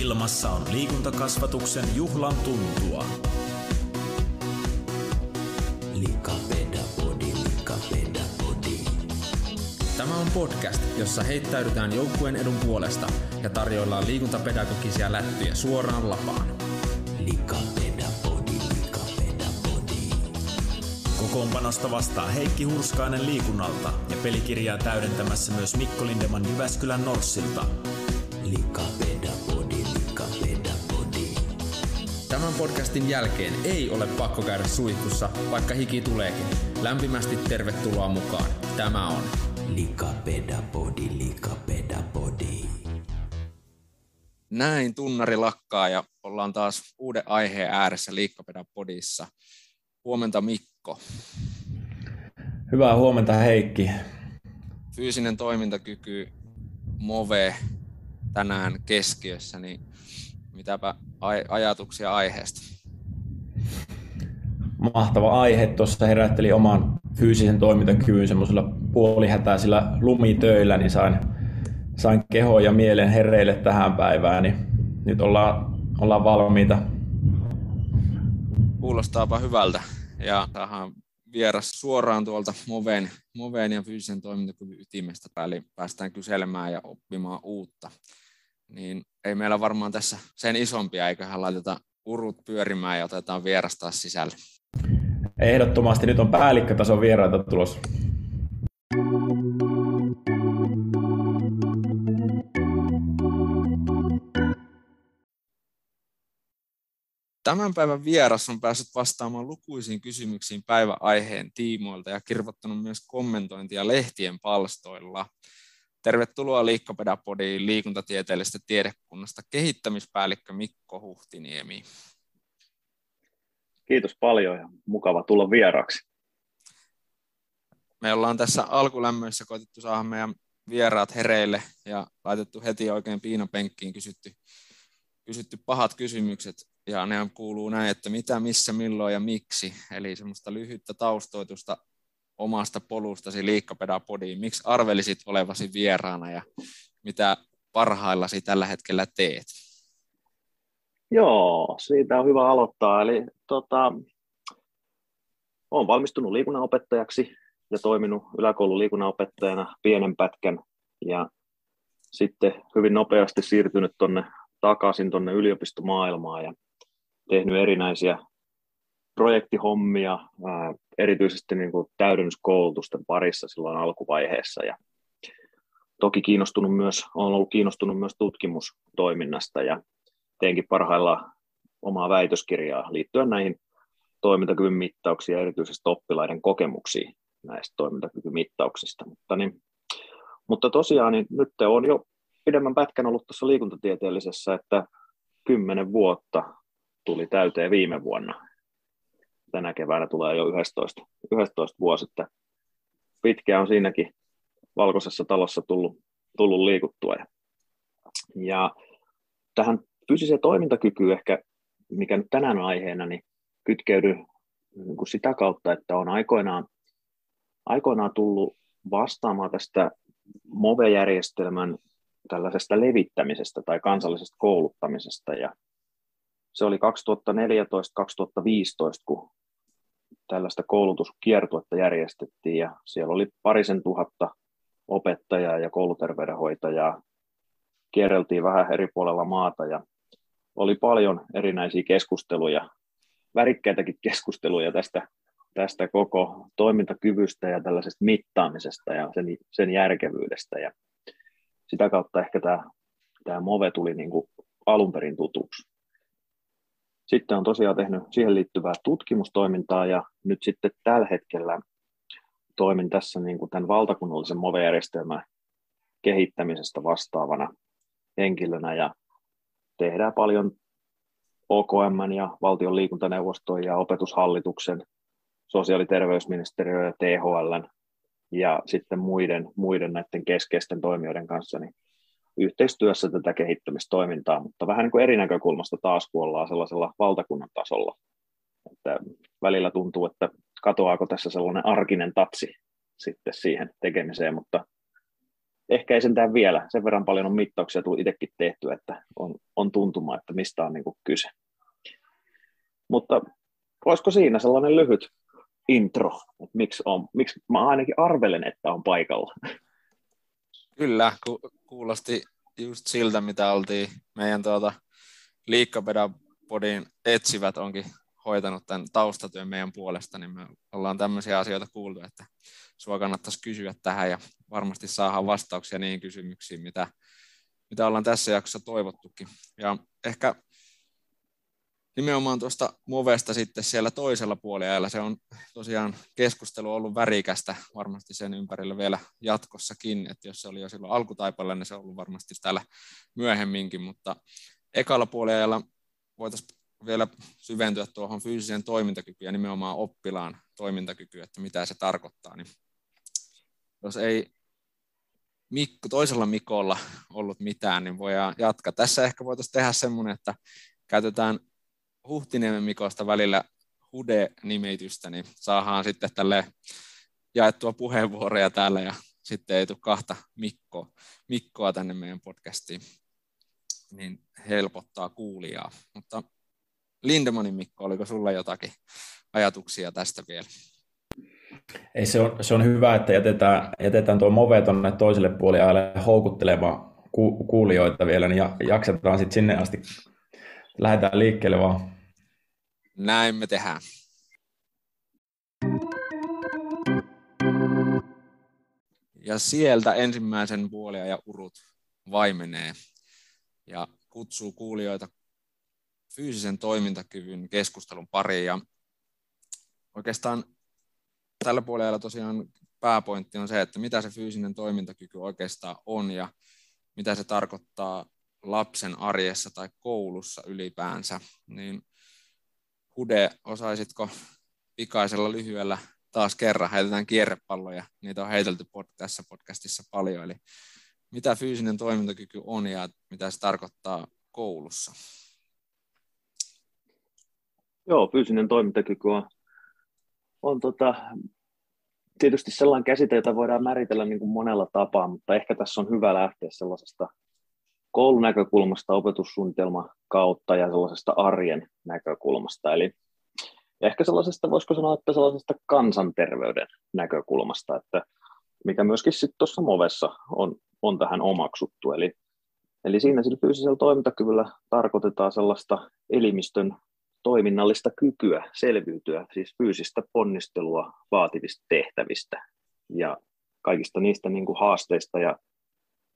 Ilmassa on liikuntakasvatuksen juhlan tuntua. Likapedapodi, likapedapodi. Tämä on podcast, jossa heittäydytään joukkueen edun puolesta ja tarjoillaan liikuntapedagogisia lättyjä suoraan lapaan. Likapedapodi, likapedapodi. Kokoonpanosta vastaa Heikki Hurskainen liikunnalta ja pelikirjaa täydentämässä myös Mikko Lindeman Jyväskylän Norssilta. Likapedapodi, Tämän podcastin jälkeen ei ole pakko käydä suihkussa, vaikka hiki tuleekin. Lämpimästi tervetuloa mukaan. Tämä on Likapedapodi, likapedapodi. Näin tunnari lakkaa ja ollaan taas uuden aiheen ääressä Liikkapedapodissa. Huomenta Mikko. Hyvää huomenta Heikki. Fyysinen toimintakyky, Move tänään keskiössä, niin mitäpä aj- ajatuksia aiheesta? Mahtava aihe. Tuossa herätteli oman fyysisen toimintakyvyn semmoisella puolihätäisillä lumitöillä, niin sain, sain keho ja mielen herreille tähän päivään, niin nyt ollaan, ollaan valmiita. Kuulostaapa hyvältä ja tähän vieras suoraan tuolta Moveen, Moveen ja fyysisen toimintakyvyn ytimestä, eli päästään kyselemään ja oppimaan uutta. Niin ei meillä varmaan tässä sen isompia, eiköhän laiteta urut pyörimään ja otetaan vieras taas sisälle. Ehdottomasti nyt on päällikkötason vieraita tulossa. Tämän päivän vieras on päässyt vastaamaan lukuisiin kysymyksiin päiväaiheen tiimoilta ja kirvoittanut myös kommentointia lehtien palstoilla. Tervetuloa Liikkopedapodiin liikuntatieteellisestä tiedekunnasta kehittämispäällikkö Mikko Huhtiniemi. Kiitos paljon ja mukava tulla vieraaksi. Me ollaan tässä alkulämmöissä koitettu saada meidän vieraat hereille ja laitettu heti oikein piinapenkkiin kysytty, kysytty pahat kysymykset ja ne kuuluu näin, että mitä, missä, milloin ja miksi. Eli semmoista lyhyttä taustoitusta omasta polustasi liikkapedapodiin. Miksi arvelisit olevasi vieraana ja mitä parhaillasi tällä hetkellä teet? Joo, siitä on hyvä aloittaa. Eli tota, olen valmistunut liikunnanopettajaksi ja toiminut yläkoulun liikunnanopettajana pienen pätkän ja sitten hyvin nopeasti siirtynyt tonne takaisin tuonne yliopistomaailmaan ja tehnyt erinäisiä projektihommia, ää, erityisesti niin kuin täydennyskoulutusten parissa silloin alkuvaiheessa. Ja toki kiinnostunut myös, olen ollut kiinnostunut myös tutkimustoiminnasta ja teenkin parhaillaan omaa väitöskirjaa liittyen näihin toimintakyvyn mittauksiin ja erityisesti oppilaiden kokemuksiin näistä toimintakykymittauksista. Mutta, niin, mutta tosiaan niin nyt on jo pidemmän pätkän ollut tuossa liikuntatieteellisessä, että kymmenen vuotta tuli täyteen viime vuonna. Tänä keväänä tulee jo 11, 11 vuosi, että pitkään on siinäkin valkoisessa talossa tullut, tullut liikuttua. Ja tähän fyysiseen toimintakykyyn ehkä, mikä nyt tänään on aiheena, niin kytkeydy niin kuin sitä kautta, että on aikoinaan, aikoinaan tullut vastaamaan tästä MOVE-järjestelmän tällaisesta levittämisestä tai kansallisesta kouluttamisesta. Ja se oli 2014-2015, kun tällaista koulutuskiertuetta järjestettiin ja siellä oli parisen tuhatta opettajaa ja kouluterveydenhoitajaa. Kierreltiin vähän eri puolella maata ja oli paljon erinäisiä keskusteluja, värikkäitäkin keskusteluja tästä, tästä koko toimintakyvystä ja tällaisesta mittaamisesta ja sen, sen järkevyydestä. Ja sitä kautta ehkä tämä, tämä MOVE tuli niin kuin alun perin tutuksi. Sitten on tosiaan tehnyt siihen liittyvää tutkimustoimintaa ja nyt sitten tällä hetkellä toimin tässä niin kuin tämän valtakunnallisen MOVE-järjestelmän kehittämisestä vastaavana henkilönä ja tehdään paljon OKM ja valtion liikuntaneuvoston ja opetushallituksen, sosiaali- ja terveysministeriö ja THL ja sitten muiden, muiden näiden keskeisten toimijoiden kanssa niin yhteistyössä tätä kehittämistoimintaa, mutta vähän niin kuin eri näkökulmasta taas, kun ollaan sellaisella valtakunnan tasolla. Että välillä tuntuu, että katoaako tässä sellainen arkinen tatsi sitten siihen tekemiseen, mutta ehkä ei sentään vielä. Sen verran paljon on mittauksia tullut itsekin tehty, että on on tuntuma, että mistä on niin kyse. Mutta olisiko siinä sellainen lyhyt intro, että miksi, on, miksi mä ainakin arvelen, että on paikalla. Kyllä, ku, kuulosti just siltä, mitä oltiin meidän tuota liikkapedapodin etsivät onkin hoitanut tämän taustatyön meidän puolesta, niin me ollaan tämmöisiä asioita kuultu, että sua kannattaisi kysyä tähän ja varmasti saadaan vastauksia niihin kysymyksiin, mitä, mitä ollaan tässä jaksossa toivottukin. Ja ehkä nimenomaan tuosta Movesta sitten siellä toisella puolella se on tosiaan keskustelu ollut värikästä varmasti sen ympärillä vielä jatkossakin, että jos se oli jo silloin alkutaipalla, niin se on ollut varmasti täällä myöhemminkin, mutta ekalla puolella voitaisiin vielä syventyä tuohon fyysiseen toimintakykyyn ja nimenomaan oppilaan toimintakykyyn, että mitä se tarkoittaa, niin jos ei Mikko, toisella Mikolla ollut mitään, niin voidaan jatkaa. Tässä ehkä voitaisiin tehdä semmoinen, että käytetään Huhtiniemen Mikosta välillä Hude-nimitystä, niin saadaan sitten tälle jaettua puheenvuoroja täällä ja sitten ei tule kahta Mikkoa, Mikkoa tänne meidän podcastiin, niin helpottaa kuulijaa. Mutta Lindemanin Mikko, oliko sulla jotakin ajatuksia tästä vielä? Ei, se, on, se on hyvä, että jätetään, jätetään tuo Move tuonne toiselle puolelle houkuttelemaan ku, kuulijoita vielä, niin jaksetaan sitten sinne asti. Lähdetään liikkeelle vaan. Näin me tehdään. Ja sieltä ensimmäisen puolia ja urut vaimenee ja kutsuu kuulijoita fyysisen toimintakyvyn keskustelun pariin. Ja oikeastaan tällä puolella tosiaan pääpointti on se, että mitä se fyysinen toimintakyky oikeastaan on ja mitä se tarkoittaa lapsen arjessa tai koulussa ylipäänsä. Niin Hude, osaisitko pikaisella lyhyellä taas kerran, heitetään kierrepalloja, niitä on heitelty tässä podcastissa paljon, eli mitä fyysinen toimintakyky on ja mitä se tarkoittaa koulussa? Joo, fyysinen toimintakyky on, on tota, tietysti sellainen käsite, jota voidaan määritellä niin kuin monella tapaa, mutta ehkä tässä on hyvä lähteä sellaisesta koulun näkökulmasta, opetussuunnitelma kautta ja sellaisesta arjen näkökulmasta. Eli ehkä sellaisesta, voisiko sanoa, että sellaisesta kansanterveyden näkökulmasta, että mikä myöskin sitten tuossa Movessa on, on tähän omaksuttu. Eli, eli siinä sillä fyysisellä toimintakyvyllä tarkoitetaan sellaista elimistön toiminnallista kykyä selviytyä, siis fyysistä ponnistelua vaativista tehtävistä ja kaikista niistä niin kuin haasteista ja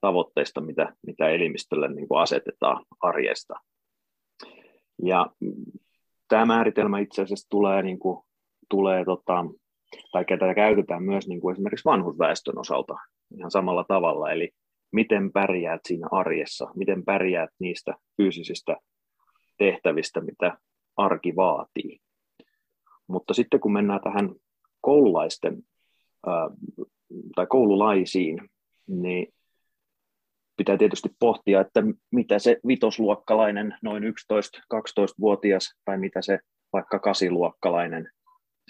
tavoitteista, mitä, mitä elimistölle niin kuin asetetaan arjesta. Ja tämä määritelmä itse asiassa tulee, niin kuin, tulee tota, tai tätä käytetään myös niin kuin esimerkiksi vanhusväestön osalta ihan samalla tavalla, eli miten pärjäät siinä arjessa, miten pärjäät niistä fyysisistä tehtävistä, mitä arki vaatii. Mutta sitten kun mennään tähän koululaisten tai koululaisiin, niin pitää tietysti pohtia, että mitä se vitosluokkalainen, noin 11-12-vuotias, tai mitä se vaikka kasiluokkalainen,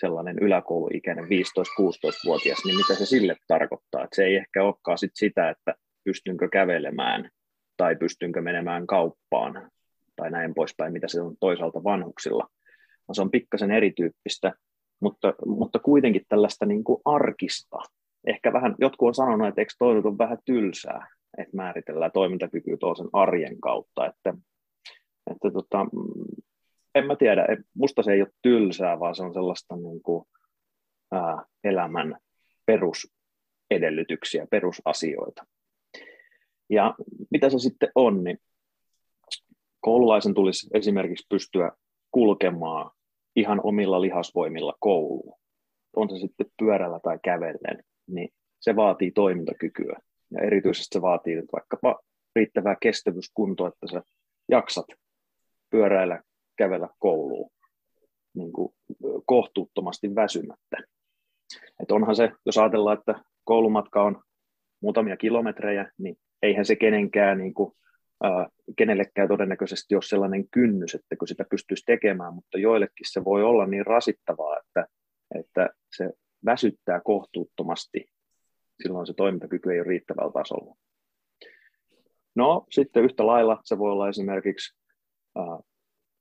sellainen yläkouluikäinen 15-16-vuotias, niin mitä se sille tarkoittaa. Että se ei ehkä olekaan sit sitä, että pystynkö kävelemään tai pystynkö menemään kauppaan tai näin poispäin, mitä se on toisaalta vanhuksilla. Se on pikkasen erityyppistä, mutta, mutta kuitenkin tällaista niin kuin arkista. Ehkä vähän, jotkut on sanonut, että eikö toi on vähän tylsää, että määritellään toimintakykyä toisen arjen kautta, että, että tota, en mä tiedä, musta se ei ole tylsää, vaan se on sellaista niin kuin, ää, elämän perusedellytyksiä, perusasioita. Ja mitä se sitten on, niin koululaisen tulisi esimerkiksi pystyä kulkemaan ihan omilla lihasvoimilla kouluun. On se sitten pyörällä tai kävellen, niin se vaatii toimintakykyä. Ja erityisesti se vaatii nyt vaikkapa riittävää kestävyyskuntoa, että sä jaksat pyöräillä, kävellä kouluun niin kuin kohtuuttomasti väsymättä. Et onhan se, jos ajatellaan, että koulumatka on muutamia kilometrejä, niin eihän se kenenkään niin kuin kenellekään todennäköisesti ole sellainen kynnys, että kun sitä pystyisi tekemään, mutta joillekin se voi olla niin rasittavaa, että, että se väsyttää kohtuuttomasti. Silloin se toimintakyky ei ole riittävällä tasolla. No sitten yhtä lailla se voi olla esimerkiksi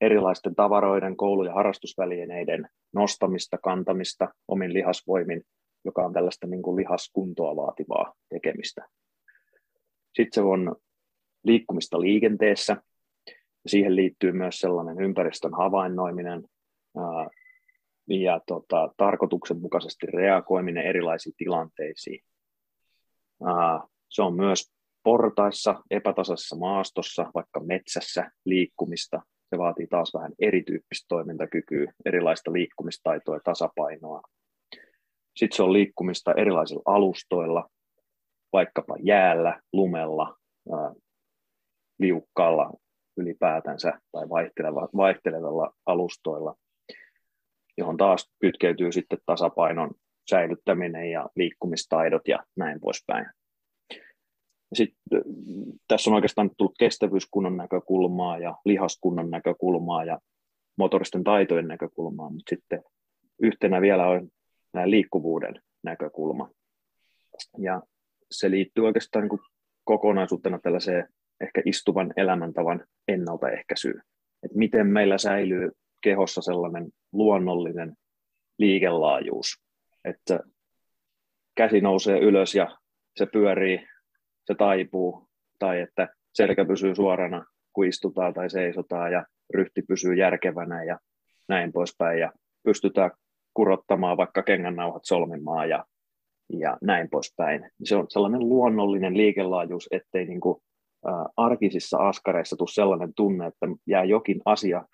erilaisten tavaroiden, koulu- ja harrastusvälineiden nostamista, kantamista omin lihasvoimin, joka on tällaista niin kuin lihaskuntoa vaativaa tekemistä. Sitten se on liikkumista liikenteessä. Siihen liittyy myös sellainen ympäristön havainnoiminen ja tota, tarkoituksenmukaisesti reagoiminen erilaisiin tilanteisiin. Se on myös portaissa, epätasaisessa maastossa, vaikka metsässä liikkumista. Se vaatii taas vähän erityyppistä toimintakykyä, erilaista liikkumistaitoa ja tasapainoa. Sitten se on liikkumista erilaisilla alustoilla, vaikkapa jäällä, lumella, liukkaalla ylipäätänsä tai vaihtelevalla alustoilla, johon taas kytkeytyy sitten tasapainon säilyttäminen ja liikkumistaidot ja näin poispäin. Sitten tässä on oikeastaan tullut kestävyyskunnan näkökulmaa ja lihaskunnan näkökulmaa ja motoristen taitojen näkökulmaa, mutta sitten yhtenä vielä on nämä liikkuvuuden näkökulma. Ja se liittyy oikeastaan niin kokonaisuutena tällaiseen ehkä istuvan elämäntavan ennaltaehkäisyyn. Että miten meillä säilyy kehossa sellainen luonnollinen liikelaajuus, että käsi nousee ylös ja se pyörii, se taipuu, tai että selkä pysyy suorana, kun istutaan tai seisotaan, ja ryhti pysyy järkevänä ja näin poispäin, ja pystytään kurottamaan vaikka kengännauhat solmimaan ja, ja näin poispäin. Se on sellainen luonnollinen liikelaajuus, ettei niin kuin, ä, arkisissa askareissa tule sellainen tunne, että jää jokin asia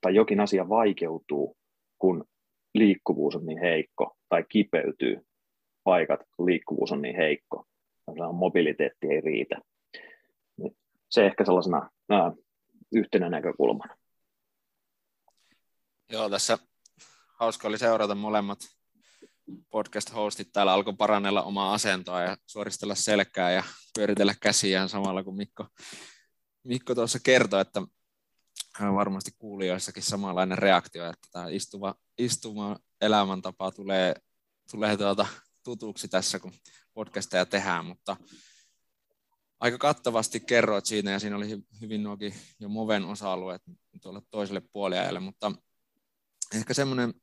tai jokin asia vaikeutuu, kun liikkuvuus on niin heikko tai kipeytyy paikat, kun liikkuvuus on niin heikko. Mobiliteetti ei riitä. Se ehkä sellaisena ää, yhtenä näkökulmana. Joo, tässä hauska oli seurata molemmat podcast-hostit täällä alkoi parannella omaa asentoa ja suoristella selkää ja pyöritellä käsiään samalla kuin Mikko, Mikko tuossa kertoi, että varmasti kuulijoissakin samanlainen reaktio, että tämä istuva, istuva elämäntapa tulee, tulee tuota tutuksi tässä, kun podcasteja tehdään, mutta aika kattavasti kerroit siinä, ja siinä oli hyvin nuokin jo Moven osa-alueet tuolle toiselle puoliajalle, mutta ehkä semmoinen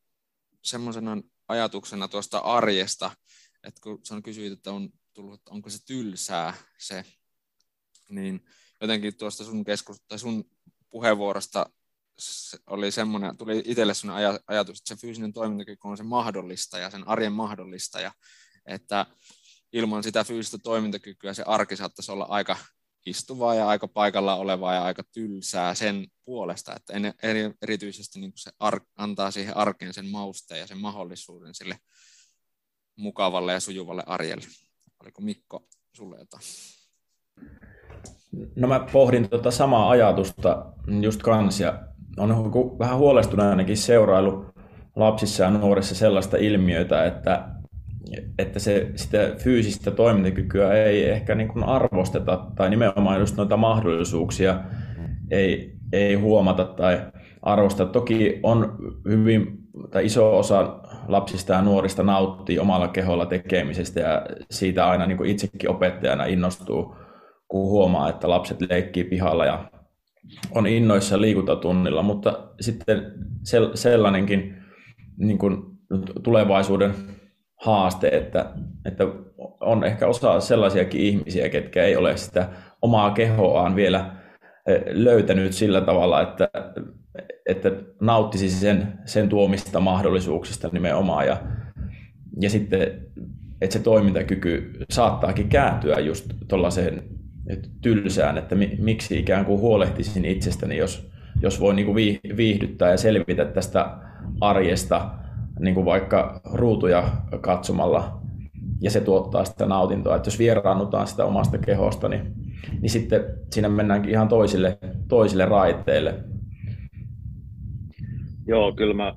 semmoisena ajatuksena tuosta arjesta, että kun sä kysyit, että on tullut, että onko se tylsää se, niin jotenkin tuosta sun, keskus, tai sun puheenvuorosta oli semmoinen, tuli itselle sellainen ajatus, että se fyysinen toimintakyky on se mahdollista ja sen arjen mahdollista ja että ilman sitä fyysistä toimintakykyä se arki saattaisi olla aika istuvaa ja aika paikalla olevaa ja aika tylsää sen puolesta, että en, eri, erityisesti niin se ar, antaa siihen arkeen sen mausteen ja sen mahdollisuuden sille mukavalle ja sujuvalle arjelle. Oliko Mikko sulle jotain? No mä pohdin tuota samaa ajatusta just kans ja on vähän huolestuneanakin seurailu lapsissa ja nuorissa sellaista ilmiötä, että että se, sitä fyysistä toimintakykyä ei ehkä niin kuin arvosteta tai nimenomaan just noita mahdollisuuksia ei, ei huomata tai arvosta. Toki on hyvin, tai iso osa lapsista ja nuorista nauttii omalla keholla tekemisestä ja siitä aina niin kuin itsekin opettajana innostuu, kun huomaa, että lapset leikkii pihalla ja on innoissa liikuntatunnilla, mutta sitten sellainenkin niin kuin tulevaisuuden haaste, että, että on ehkä osa sellaisiakin ihmisiä, ketkä ei ole sitä omaa kehoaan vielä löytänyt sillä tavalla, että, että nauttisi sen, sen tuomista mahdollisuuksista nimenomaan ja, ja sitten, että se toimintakyky saattaakin kääntyä just tuollaiseen tylsään, että miksi ikään kuin huolehtisin itsestäni, jos, jos voi niin kuin viihdyttää ja selvitä tästä arjesta niin kuin vaikka ruutuja katsomalla ja se tuottaa sitä nautintoa. Että jos vieraannutaan sitä omasta kehosta, niin, niin sitten siinä mennäänkin ihan toisille, toisille raiteille. Joo, kyllä mä,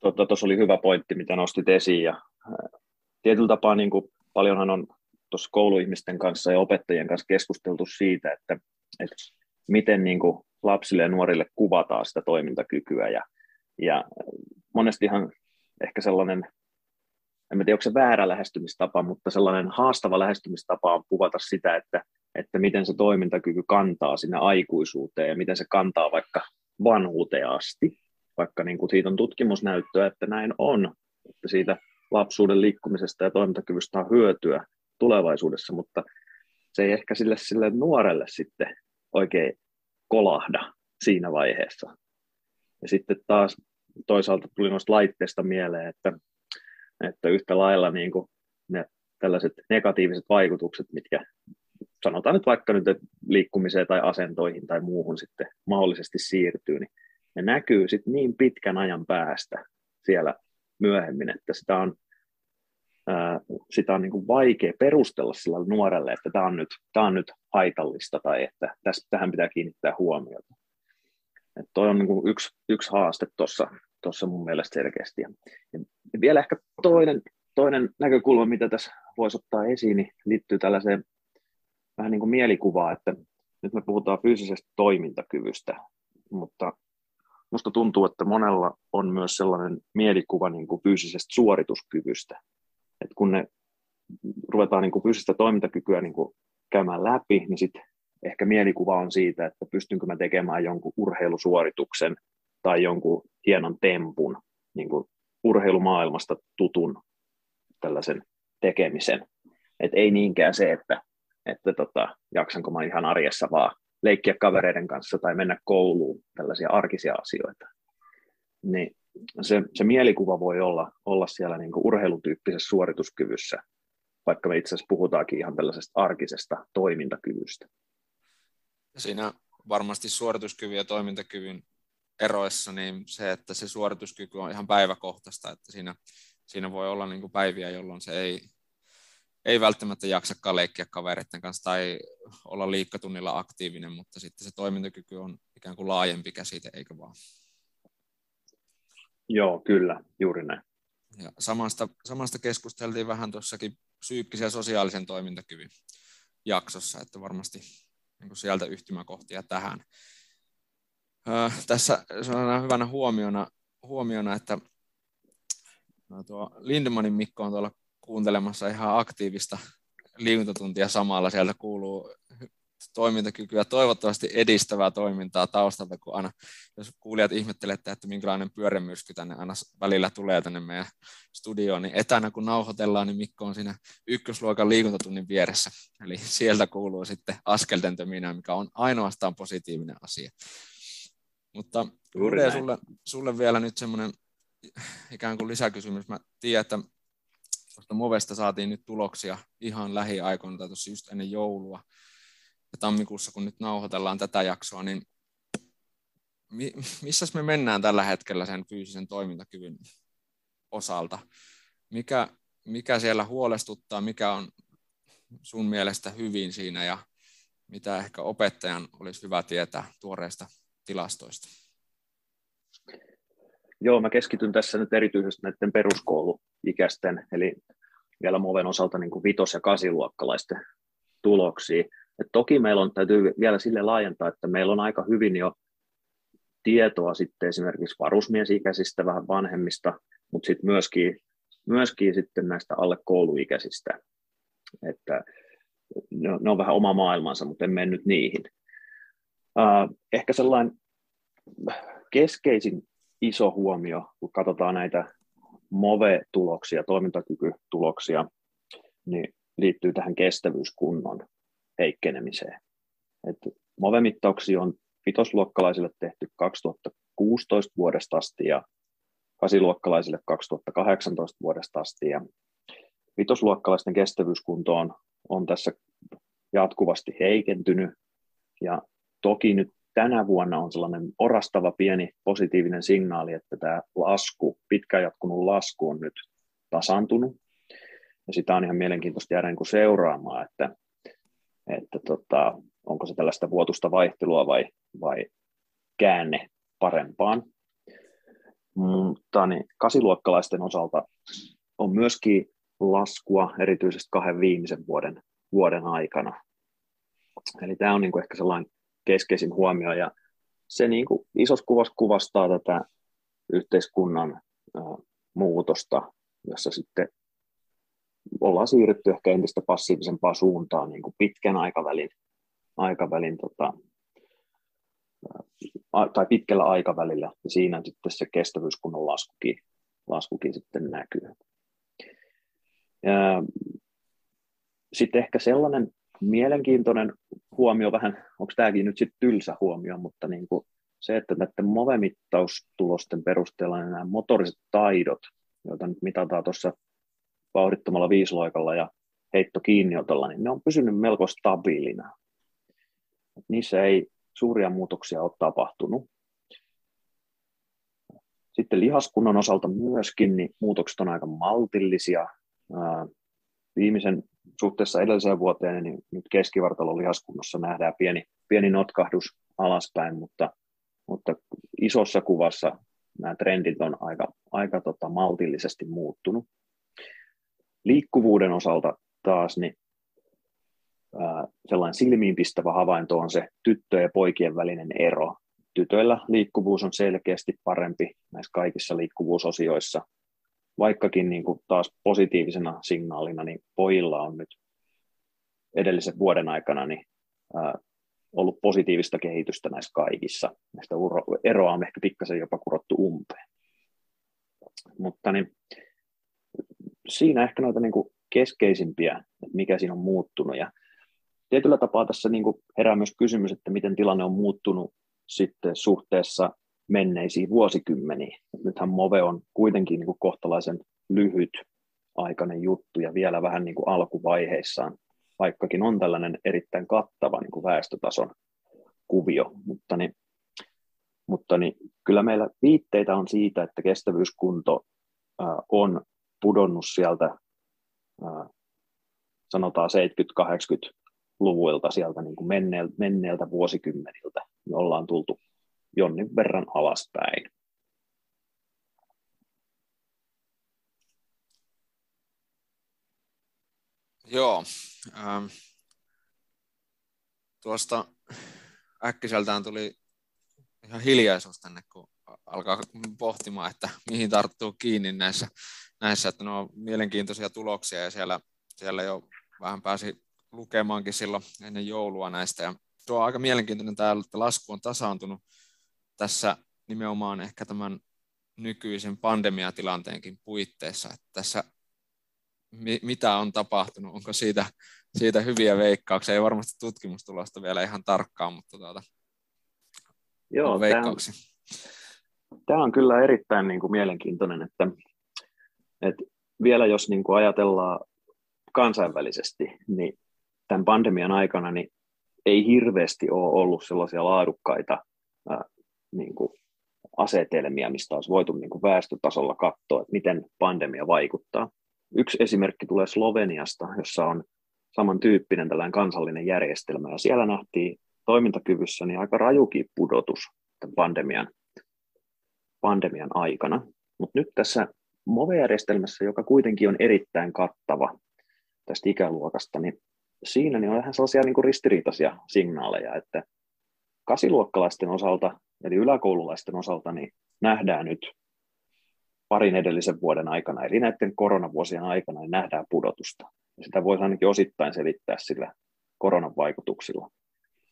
tuossa tota, oli hyvä pointti, mitä nostit esiin. Ja, tietyllä tapaa niin kuin, paljonhan on tuossa kouluihmisten kanssa ja opettajien kanssa keskusteltu siitä, että, että miten niin kuin, lapsille ja nuorille kuvataan sitä toimintakykyä. Ja, ja monestihan ehkä sellainen, en tiedä onko se väärä lähestymistapa, mutta sellainen haastava lähestymistapa on kuvata sitä, että, että miten se toimintakyky kantaa sinne aikuisuuteen ja miten se kantaa vaikka vanhuuteen asti, vaikka niin kuin siitä on tutkimusnäyttöä, että näin on, että siitä lapsuuden liikkumisesta ja toimintakyvystä on hyötyä tulevaisuudessa, mutta se ei ehkä sille, sille nuorelle sitten oikein kolahda siinä vaiheessa. Ja sitten taas toisaalta tuli noista laitteista mieleen, että, että yhtä lailla niin kuin ne tällaiset negatiiviset vaikutukset, mitkä sanotaan nyt vaikka nyt liikkumiseen tai asentoihin tai muuhun sitten mahdollisesti siirtyy, niin ne näkyy sitten niin pitkän ajan päästä siellä myöhemmin, että sitä on, sitä on niin kuin vaikea perustella sillä nuorelle, että tämä on nyt, tämä on nyt haitallista tai että tästä, tähän pitää kiinnittää huomiota. Että toi on niin kuin yksi, yksi haaste tuossa tuossa mun mielestä selkeästi. Ja vielä ehkä toinen, toinen näkökulma, mitä tässä voisi ottaa esiin, niin liittyy tällaiseen vähän niin kuin mielikuvaan, että nyt me puhutaan fyysisestä toimintakyvystä, mutta musta tuntuu, että monella on myös sellainen mielikuva niin kuin fyysisestä suorituskyvystä. Että kun ne ruvetaan niin kuin fyysistä toimintakykyä niin kuin käymään läpi, niin sitten ehkä mielikuva on siitä, että pystynkö mä tekemään jonkun urheilusuorituksen tai jonkun hienon tempun, niin kuin urheilumaailmasta tutun tällaisen tekemisen. Et ei niinkään se, että, että tota, jaksanko mä ihan arjessa vaan leikkiä kavereiden kanssa tai mennä kouluun, tällaisia arkisia asioita. Niin se, se mielikuva voi olla, olla siellä niin kuin urheilutyyppisessä suorituskyvyssä, vaikka me itse asiassa puhutaankin ihan tällaisesta arkisesta toimintakyvystä. Siinä varmasti suorituskyvyn ja toimintakyvyn eroissa, niin se, että se suorituskyky on ihan päiväkohtaista, että siinä, siinä voi olla niin kuin päiviä, jolloin se ei, ei välttämättä jaksakaan leikkiä kavereiden kanssa tai olla liikkatunnilla aktiivinen, mutta sitten se toimintakyky on ikään kuin laajempi käsite, eikö vaan? Joo, kyllä, juuri näin. Ja samasta, samasta keskusteltiin vähän tuossakin psyykkisen ja sosiaalisen toimintakyvyn jaksossa, että varmasti niin sieltä yhtymäkohtia tähän. Öö, tässä on hyvänä huomiona, huomiona että no tuo Lindemanin Mikko on tuolla kuuntelemassa ihan aktiivista liikuntatuntia samalla. Sieltä kuuluu toimintakykyä, toivottavasti edistävää toimintaa taustalta, kun aina, jos kuulijat ihmettelette, että minkälainen pyörämyrsky tänne aina välillä tulee tänne meidän studioon, niin etänä kun nauhoitellaan, niin Mikko on siinä ykkösluokan liikuntatunnin vieressä. Eli sieltä kuuluu sitten askelten töminä, mikä on ainoastaan positiivinen asia. Mutta Juuri sulle, sulle vielä nyt semmoinen ikään kuin lisäkysymys. Mä tiedän, että tuosta Movesta saatiin nyt tuloksia ihan lähiaikoina tai tuossa just ennen joulua. Ja tammikuussa, kun nyt nauhoitellaan tätä jaksoa, niin mi- missä me mennään tällä hetkellä sen fyysisen toimintakyvyn osalta? Mikä, mikä siellä huolestuttaa, mikä on sun mielestä hyvin siinä ja mitä ehkä opettajan olisi hyvä tietää tuoreista tilastoista? Joo, mä keskityn tässä nyt erityisesti näiden peruskouluikäisten, eli vielä Moven osalta niin kuin vitos- ja kasiluokkalaisten tuloksia. Et toki meillä on, täytyy vielä sille laajentaa, että meillä on aika hyvin jo tietoa sitten esimerkiksi varusmiesikäisistä, vähän vanhemmista, mutta sitten myöskin, myöskin sitten näistä alle kouluikäisistä. Että ne on, ne on vähän oma maailmansa, mutta en mene nyt niihin. Uh, ehkä sellainen keskeisin iso huomio, kun katsotaan näitä MOVE-tuloksia, toimintakykytuloksia, niin liittyy tähän kestävyyskunnon heikkenemiseen. Et MOVE-mittauksia on vitosluokkalaisille tehty 2016 vuodesta asti ja kasiluokkalaisille 2018 vuodesta asti. Ja vitosluokkalaisten kestävyyskunto on, on tässä jatkuvasti heikentynyt ja toki nyt tänä vuonna on sellainen orastava pieni positiivinen signaali, että tämä lasku, pitkään jatkunut lasku on nyt tasantunut. Ja sitä on ihan mielenkiintoista jäädä niin kuin seuraamaan, että, että tota, onko se tällaista vuotusta vaihtelua vai, vai käänne parempaan. Mutta niin, kasiluokkalaisten osalta on myöskin laskua erityisesti kahden viimeisen vuoden, vuoden aikana. Eli tämä on niin kuin ehkä sellainen keskeisin huomio ja se niin kuin isossa kuvassa kuvastaa tätä yhteiskunnan muutosta, jossa sitten ollaan siirrytty ehkä entistä passiivisempaan suuntaan niin kuin pitkän aikavälin aikavälin tota, tai pitkällä aikavälillä, ja siinä sitten se kestävyyskunnon laskukin, laskukin sitten näkyy. Sitten ehkä sellainen mielenkiintoinen huomio vähän, onko tämäkin nyt sitten tylsä huomio, mutta niin kuin se, että näiden MOVE-mittaustulosten perusteella niin nämä motoriset taidot, joita nyt mitataan tuossa vauhdittomalla viisloikalla ja heitto kiinniotolla, niin ne on pysynyt melko stabiilina. Niissä ei suuria muutoksia ole tapahtunut. Sitten lihaskunnan osalta myöskin niin muutokset on aika maltillisia. Viimeisen suhteessa edelliseen vuoteen niin nyt keskivartalon lihaskunnossa nähdään pieni, pieni notkahdus alaspäin, mutta, mutta isossa kuvassa nämä trendit on aika, aika tota maltillisesti muuttunut. Liikkuvuuden osalta taas niin sellainen silmiinpistävä havainto on se tyttöjen ja poikien välinen ero. Tytöillä liikkuvuus on selkeästi parempi näissä kaikissa liikkuvuusosioissa, vaikkakin niin kuin taas positiivisena signaalina, niin pojilla on nyt edellisen vuoden aikana niin, ollut positiivista kehitystä näissä kaikissa. Näistä eroa on ehkä pikkasen jopa kurottu umpeen. Mutta niin, siinä ehkä noita niin kuin keskeisimpiä, että mikä siinä on muuttunut. Ja tietyllä tapaa tässä niin kuin herää myös kysymys, että miten tilanne on muuttunut sitten suhteessa menneisiin vuosikymmeniin. Nythän Move on kuitenkin niin kuin kohtalaisen lyhyt aikainen juttu ja vielä vähän niin kuin alkuvaiheissaan, vaikkakin on tällainen erittäin kattava niin kuin väestötason kuvio, mutta, niin, mutta niin, kyllä meillä viitteitä on siitä, että kestävyyskunto on pudonnut sieltä sanotaan 70-80 luvuilta sieltä niin kuin menneeltä, vuosikymmeniltä, niin ollaan tultu jonnin verran alaspäin. Joo. Ähm, tuosta äkkiseltään tuli ihan hiljaisuus tänne, kun alkaa pohtimaan, että mihin tarttuu kiinni näissä, näissä että ne on mielenkiintoisia tuloksia ja siellä, siellä jo vähän pääsi lukemaankin silloin ennen joulua näistä. Ja tuo on aika mielenkiintoinen täällä, että lasku on tasaantunut tässä nimenomaan ehkä tämän nykyisen pandemiatilanteenkin puitteissa, että tässä mi- mitä on tapahtunut, onko siitä, siitä hyviä veikkauksia, ei varmasti tutkimustulosta vielä ihan tarkkaan, mutta tuota, Joo, veikkauksia. Tämä, tämä on kyllä erittäin niin kuin mielenkiintoinen, että, että vielä jos niin kuin ajatellaan kansainvälisesti, niin tämän pandemian aikana niin ei hirveästi ole ollut sellaisia laadukkaita ää, niin kuin asetelmia, mistä olisi voitu niin kuin väestötasolla katsoa, että miten pandemia vaikuttaa. Yksi esimerkki tulee Sloveniasta, jossa on samantyyppinen tällainen kansallinen järjestelmä, ja siellä nähtiin toimintakyvyssä niin aika rajukin pudotus tämän pandemian, pandemian aikana. Mutta nyt tässä MOVE-järjestelmässä, joka kuitenkin on erittäin kattava tästä ikäluokasta, niin siinä niin on vähän sellaisia niin kuin ristiriitaisia signaaleja, että kasiluokkalaisten osalta, eli yläkoululaisten osalta, niin nähdään nyt parin edellisen vuoden aikana, eli näiden koronavuosien aikana, niin nähdään pudotusta. Ja sitä voisi ainakin osittain selittää sillä koronan vaikutuksilla.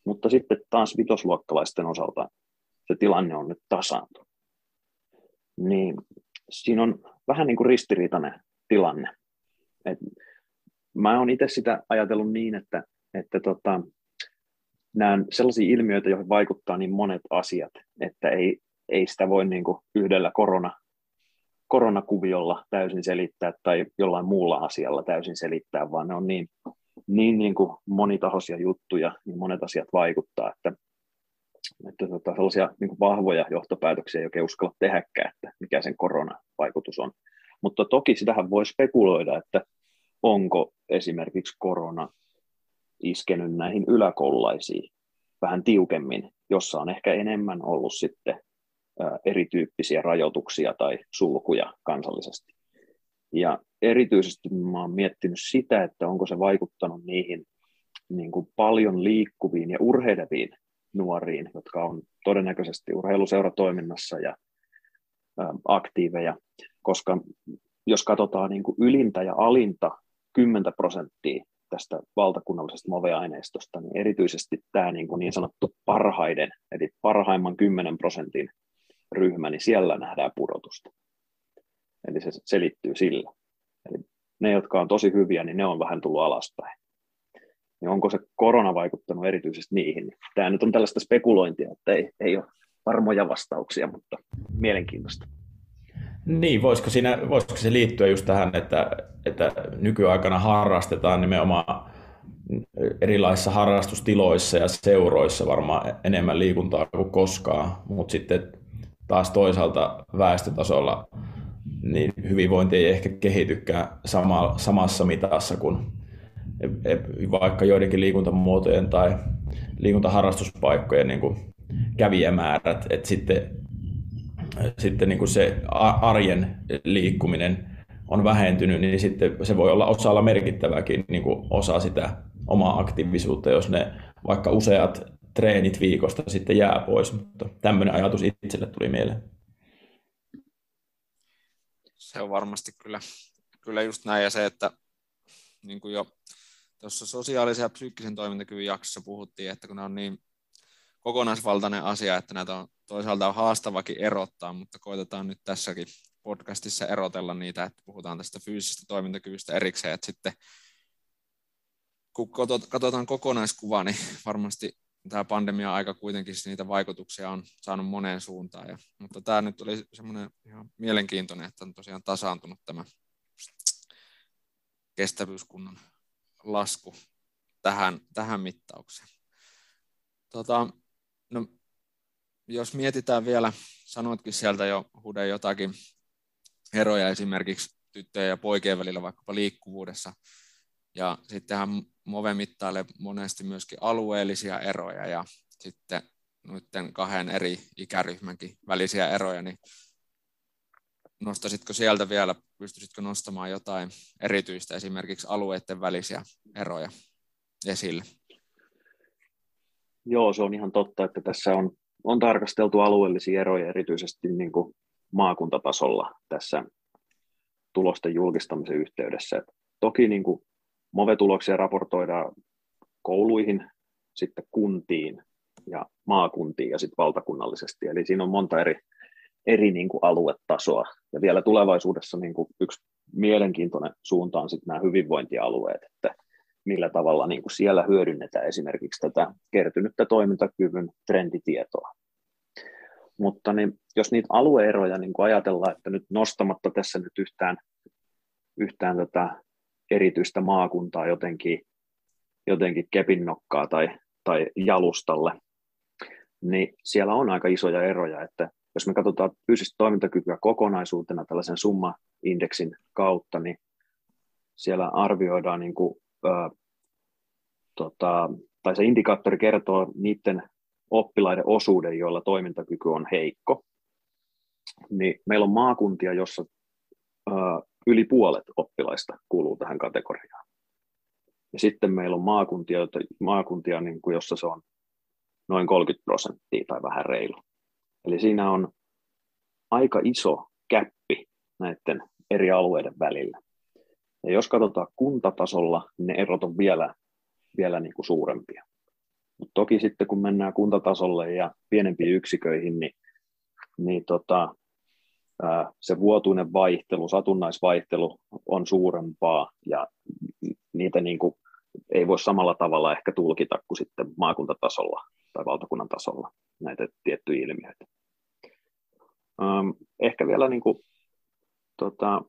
Mutta sitten taas vitosluokkalaisten osalta se tilanne on nyt tasaantunut. Niin siinä on vähän niin kuin ristiriitainen tilanne. Et mä oon itse sitä ajatellut niin, että, että tota, nämä sellaisia ilmiöitä, joihin vaikuttaa niin monet asiat, että ei, ei sitä voi niin kuin yhdellä korona, koronakuviolla täysin selittää tai jollain muulla asialla täysin selittää, vaan ne on niin, niin, niin kuin monitahoisia juttuja, niin monet asiat vaikuttaa, että, että tota, sellaisia niin kuin vahvoja johtopäätöksiä ei oikein uskalla tehdäkään, että mikä sen koronavaikutus on. Mutta toki sitähän voi spekuloida, että onko esimerkiksi korona iskenyt näihin yläkoululaisiin vähän tiukemmin, jossa on ehkä enemmän ollut sitten erityyppisiä rajoituksia tai sulkuja kansallisesti. Ja erityisesti mä oon miettinyt sitä, että onko se vaikuttanut niihin niin kuin paljon liikkuviin ja urheileviin nuoriin, jotka on todennäköisesti urheiluseuratoiminnassa ja aktiiveja, koska jos katsotaan niin kuin ylintä ja alinta 10 prosenttia tästä valtakunnallisesta MOVE-aineistosta, niin erityisesti tämä niin, kuin niin sanottu parhaiden, eli parhaimman 10 prosentin ryhmä, niin siellä nähdään pudotusta. Eli se selittyy sillä. Eli ne, jotka on tosi hyviä, niin ne on vähän tullut alaspäin. Niin onko se korona vaikuttanut erityisesti niihin? Tämä nyt on tällaista spekulointia, että ei, ei ole varmoja vastauksia, mutta mielenkiintoista. Niin, voisiko, siinä, voisiko se liittyä just tähän, että, että nykyaikana harrastetaan nimenomaan erilaisissa harrastustiloissa ja seuroissa varmaan enemmän liikuntaa kuin koskaan, mutta sitten taas toisaalta väestötasolla niin hyvinvointi ei ehkä kehitykään sama, samassa mitassa kuin vaikka joidenkin liikuntamuotojen tai liikuntaharrastuspaikkojen niin kuin kävijämäärät, että sitten, sitten niin kuin se arjen liikkuminen on vähentynyt, niin sitten se voi olla osalla merkittäväkin niin kuin osa sitä omaa aktiivisuutta, jos ne vaikka useat treenit viikosta sitten jää pois, mutta tämmöinen ajatus itselle tuli mieleen. Se on varmasti kyllä, kyllä just näin, ja se, että niin kuin jo tuossa sosiaalisen ja psyykkisen toimintakyvyn jaksossa puhuttiin, että kun ne on niin kokonaisvaltainen asia, että näitä on toisaalta on haastavakin erottaa, mutta koitetaan nyt tässäkin podcastissa erotella niitä, että puhutaan tästä fyysisestä toimintakyvystä erikseen, että sitten kun katsotaan kokonaiskuvaa, niin varmasti tämä pandemia-aika kuitenkin niitä vaikutuksia on saanut moneen suuntaan. Ja, mutta tämä nyt oli semmoinen ihan mielenkiintoinen, että on tosiaan tasaantunut tämä kestävyyskunnan lasku tähän, tähän mittaukseen. Tota, no, jos mietitään vielä, sanoitkin sieltä jo Hude jotakin eroja esimerkiksi tyttöjen ja poikien välillä vaikkapa liikkuvuudessa, ja sittenhän Move mittailee monesti myöskin alueellisia eroja ja sitten noiden kahden eri ikäryhmänkin välisiä eroja, niin nostaisitko sieltä vielä, pystyisitkö nostamaan jotain erityistä esimerkiksi alueiden välisiä eroja esille? Joo, se on ihan totta, että tässä on, on tarkasteltu alueellisia eroja erityisesti niin kuin maakuntatasolla tässä tulosten julkistamisen yhteydessä. Toki niin kuin MOVE-tuloksia raportoidaan kouluihin, sitten kuntiin ja maakuntiin ja sitten valtakunnallisesti. Eli siinä on monta eri, eri niin kuin aluetasoa. Ja vielä tulevaisuudessa niin kuin yksi mielenkiintoinen suunta on sitten nämä hyvinvointialueet, että millä tavalla niin kuin siellä hyödynnetään esimerkiksi tätä kertynyttä toimintakyvyn trenditietoa. Mutta niin, jos niitä alueeroja niin kuin ajatellaan, että nyt nostamatta tässä nyt yhtään, yhtään tätä erityistä maakuntaa jotenkin, jotenkin kepinnokkaa tai, tai jalustalle, niin siellä on aika isoja eroja, että jos me katsotaan fyysistä toimintakykyä kokonaisuutena tällaisen summa-indeksin kautta, niin siellä arvioidaan, niin kuin, ää, tota, tai se indikaattori kertoo niiden oppilaiden osuuden, joilla toimintakyky on heikko. Niin meillä on maakuntia, jossa ää, yli puolet oppilaista kuuluu tähän kategoriaan. Ja sitten meillä on maakuntia, maakuntia niin kuin jossa se on noin 30 prosenttia tai vähän reilu. Eli siinä on aika iso käppi näiden eri alueiden välillä. Ja jos katsotaan kuntatasolla, niin ne erot on vielä, vielä niin kuin suurempia. Mut toki sitten kun mennään kuntatasolle ja pienempiin yksiköihin, niin, niin tota, se vuotuinen vaihtelu, satunnaisvaihtelu on suurempaa ja niitä niin kuin ei voi samalla tavalla ehkä tulkita kuin sitten maakuntatasolla tai valtakunnan tasolla näitä tiettyjä ilmiöitä. Ehkä vielä niin kuin, tota,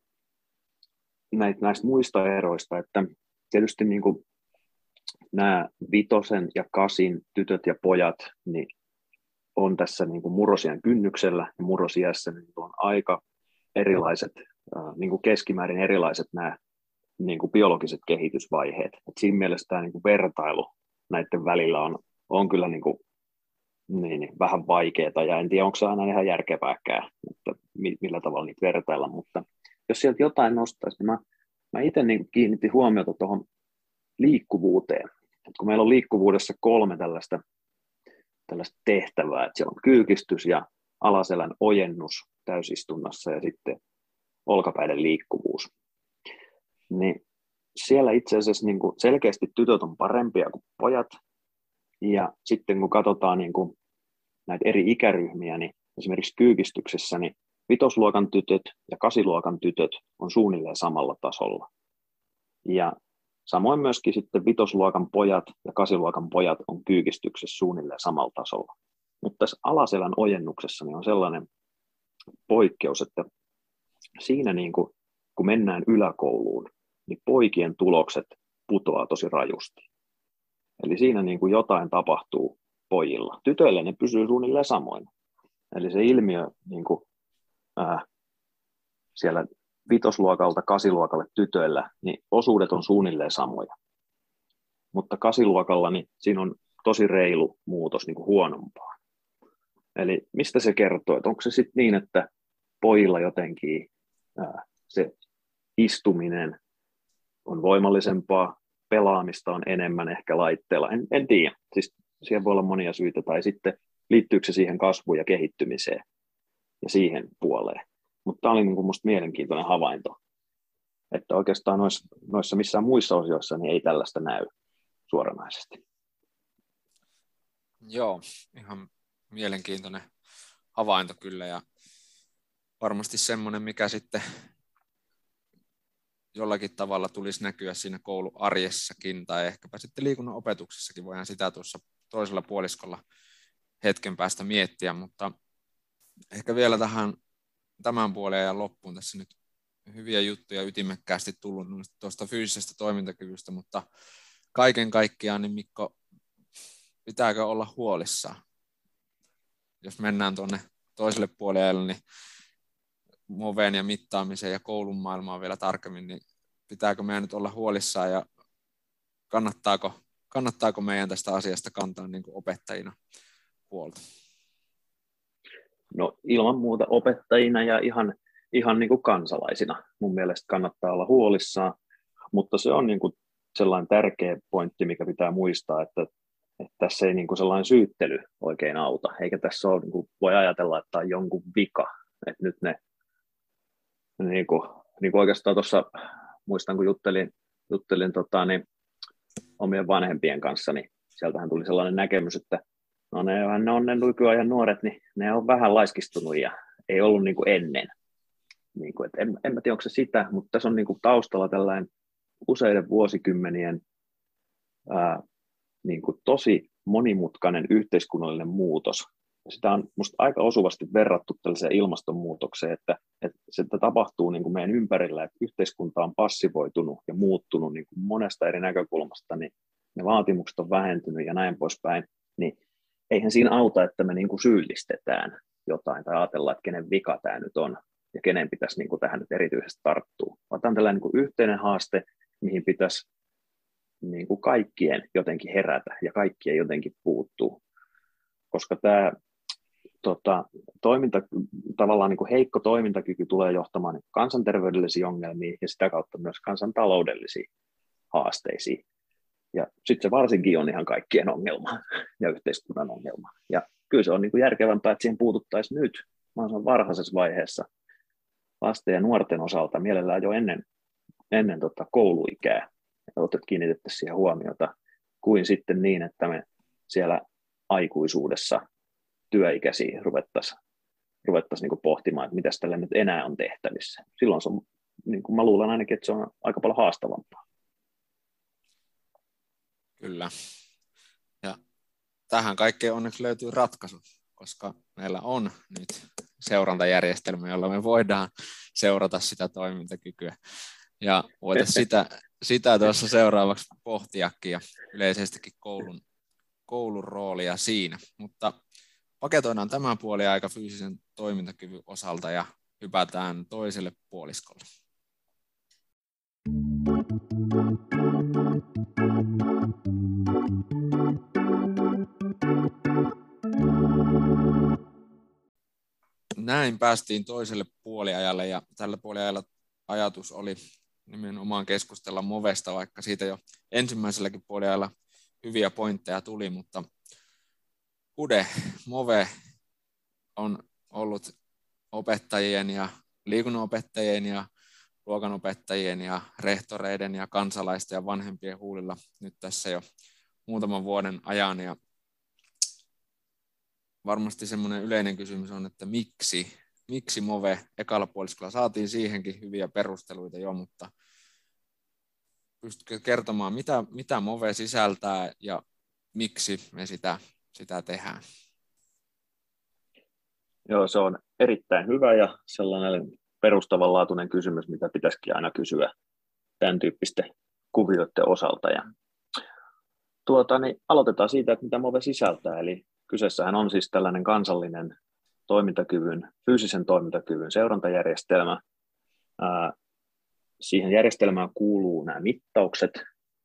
näitä, näistä muista eroista, että tietysti niin kuin nämä vitosen ja kasin tytöt ja pojat, niin on tässä niin kuin murrosian kynnyksellä ja murrosiässä niin on aika erilaiset, niin kuin keskimäärin erilaiset nämä niin kuin biologiset kehitysvaiheet. Et siinä mielessä tämä niin kuin vertailu näiden välillä on, on kyllä niin kuin, niin, niin, vähän vaikeaa ja en tiedä, onko se aina ihan järkevääkään, että millä tavalla niitä vertailla, mutta jos sieltä jotain nostaisi, niin mä, mä itse niin kiinnitin huomiota tuohon liikkuvuuteen. Et kun meillä on liikkuvuudessa kolme tällaista tällaista tehtävää, että siellä on kyykistys ja alaselän ojennus täysistunnossa ja sitten olkapäiden liikkuvuus. Niin siellä itse asiassa niin selkeästi tytöt on parempia kuin pojat. Ja sitten kun katsotaan niin kuin näitä eri ikäryhmiä, niin esimerkiksi kyykistyksessä niin vitosluokan tytöt ja kasiluokan tytöt on suunnilleen samalla tasolla. Ja samoin myöskin sitten vitosluokan pojat ja kasiluokan pojat on kyykistyksessä suunnilleen samalla tasolla. Mutta tässä alaselän ojennuksessa niin on sellainen poikkeus, että siinä niin kuin, kun mennään yläkouluun, niin poikien tulokset putoaa tosi rajusti. Eli siinä niin kuin jotain tapahtuu pojilla. Tytöillä ne pysyy suunnilleen samoin. Eli se ilmiö niin kuin, ää, siellä vitosluokalta kasiluokalle tytöillä, niin osuudet on suunnilleen samoja. Mutta kasiluokalla niin siinä on tosi reilu muutos niin kuin huonompaa. Eli mistä se kertoo? Että onko se sitten niin, että pojilla jotenkin ää, se istuminen on voimallisempaa, pelaamista on enemmän ehkä laitteella. En, en tiedä. Siis siihen voi olla monia syitä. Tai sitten liittyykö se siihen kasvuun ja kehittymiseen ja siihen puoleen. Mutta tämä oli niin kuin musta mielenkiintoinen havainto, että oikeastaan noissa, noissa missään muissa osioissa niin ei tällaista näy suoranaisesti. Joo, ihan mielenkiintoinen havainto kyllä ja varmasti semmoinen, mikä sitten jollakin tavalla tulisi näkyä siinä kouluarjessakin tai ehkäpä sitten liikunnan opetuksessakin. Voidaan sitä tuossa toisella puoliskolla hetken päästä miettiä, mutta ehkä vielä tähän tämän puolen ja loppuun tässä nyt hyviä juttuja ytimekkäästi tullut tuosta fyysisestä toimintakyvystä, mutta kaiken kaikkiaan, niin Mikko, pitääkö olla huolissaan? Jos mennään tuonne toiselle puolelle, niin moveen ja mittaamiseen ja koulun maailmaan vielä tarkemmin, niin pitääkö meidän nyt olla huolissaan ja kannattaako, kannattaako meidän tästä asiasta kantaa niin kuin opettajina huolta? No ilman muuta opettajina ja ihan, ihan niin kuin kansalaisina mun mielestä kannattaa olla huolissaan, mutta se on niin kuin sellainen tärkeä pointti, mikä pitää muistaa, että, että tässä ei niin kuin sellainen syyttely oikein auta, eikä tässä ole, niin kuin voi ajatella, että on jonkun vika, että nyt ne niin kuin, niin kuin oikeastaan tuossa muistan, kun juttelin, juttelin tota, niin, omien vanhempien kanssa, niin sieltähän tuli sellainen näkemys, että no ne, ne on ne nykyajan nuoret, niin ne on vähän laiskistunut ja ei ollut niin kuin ennen. Niin kuin, että en, en mä tiedä, onko se sitä, mutta tässä on niin kuin taustalla tällainen useiden vuosikymmenien ää, niin kuin tosi monimutkainen yhteiskunnallinen muutos, sitä on musta aika osuvasti verrattu tällaiseen ilmastonmuutokseen, että, että se tapahtuu niin kuin meidän ympärillä, että yhteiskunta on passivoitunut ja muuttunut niin kuin monesta eri näkökulmasta, niin ne vaatimukset on vähentynyt ja näin poispäin, niin eihän siinä auta, että me niin kuin syyllistetään jotain tai ajatellaan, että kenen vika tämä nyt on ja kenen pitäisi niin kuin tähän nyt erityisesti tarttua. Vaan tämä on tällainen niin kuin yhteinen haaste, mihin pitäisi niin kuin kaikkien jotenkin herätä ja kaikkien jotenkin puuttuu. Koska tämä tota, toiminta, tavallaan niin kuin heikko toimintakyky tulee johtamaan niin kansanterveydellisiin ongelmiin ja sitä kautta myös kansantaloudellisiin haasteisiin. Ja sitten se varsinkin on ihan kaikkien ongelma ja yhteiskunnan ongelma. Ja kyllä se on niin kuin järkevämpää, että siihen puututtaisiin nyt mahdollisimman varhaisessa vaiheessa lasten ja nuorten osalta, mielellään jo ennen, ennen tota kouluikää, että kiinnitettäisiin siihen huomiota, kuin sitten niin, että me siellä aikuisuudessa työikäisiä ruvettaisiin ruvettaisiin niin pohtimaan, että mitä tällä nyt enää on tehtävissä. Silloin se on, niin kuin mä luulen ainakin, että se on aika paljon haastavampaa. Kyllä. Ja tähän kaikkeen onneksi löytyy ratkaisu, koska meillä on nyt seurantajärjestelmä, jolla me voidaan seurata sitä toimintakykyä. Ja voitaisiin sitä, sitä tuossa seuraavaksi pohtiakin ja yleisestikin koulun, koulun roolia siinä. Mutta paketoidaan tämä puoli aika fyysisen toimintakyvyn osalta ja hypätään toiselle puoliskolle. Näin päästiin toiselle puoliajalle ja tällä puoliajalla ajatus oli nimenomaan keskustella Movesta, vaikka siitä jo ensimmäiselläkin puoliajalla hyviä pointteja tuli, mutta Ude, Move on ollut opettajien ja liikunnanopettajien ja luokanopettajien ja rehtoreiden ja kansalaisten ja vanhempien huulilla nyt tässä jo muutaman vuoden ajan. Ja varmasti semmoinen yleinen kysymys on, että miksi, miksi Move ekalla puoliskolla saatiin siihenkin hyviä perusteluita jo, mutta pystytkö kertomaan, mitä, mitä Move sisältää ja miksi me sitä, sitä tehdään? Joo, se on erittäin hyvä ja sellainen perustavanlaatuinen kysymys, mitä pitäisikin aina kysyä tämän tyyppisten kuvioiden osalta. Ja tuota, niin aloitetaan siitä, että mitä MOVE sisältää. Eli kyseessähän on siis tällainen kansallinen toimintakyvyn, fyysisen toimintakyvyn seurantajärjestelmä. Siihen järjestelmään kuuluu nämä mittaukset,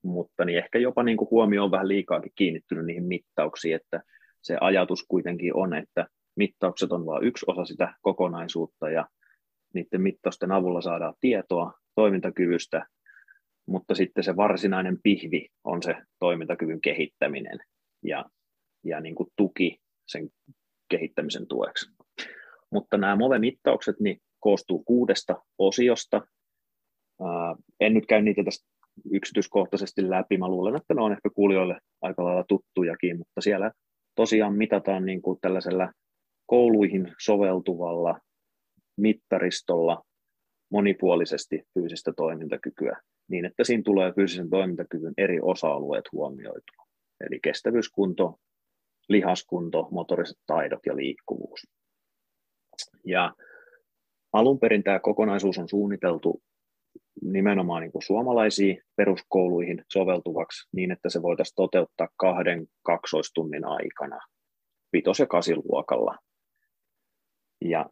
mutta niin ehkä jopa niin kuin huomio on vähän liikaakin kiinnittynyt niihin mittauksiin, että se ajatus kuitenkin on, että mittaukset on vain yksi osa sitä kokonaisuutta ja niiden mittausten avulla saadaan tietoa toimintakyvystä, mutta sitten se varsinainen pihvi on se toimintakyvyn kehittäminen ja, ja niin kuin tuki sen kehittämisen tueksi. Mutta nämä MOVE-mittaukset niin koostuu kuudesta osiosta. en nyt käy niitä tästä yksityiskohtaisesti läpi. Mä luulen, että ne on ehkä kuulijoille aika lailla tuttujakin, mutta siellä tosiaan mitataan niin kuin tällaisella kouluihin soveltuvalla mittaristolla monipuolisesti fyysistä toimintakykyä niin, että siinä tulee fyysisen toimintakyvyn eri osa-alueet huomioitua. Eli kestävyyskunto, lihaskunto, motoriset taidot ja liikkuvuus. Ja alun perin tämä kokonaisuus on suunniteltu nimenomaan niin kuin suomalaisiin peruskouluihin soveltuvaksi niin, että se voitaisiin toteuttaa kahden kaksoistunnin aikana vitos- ja kasiluokalla. Ja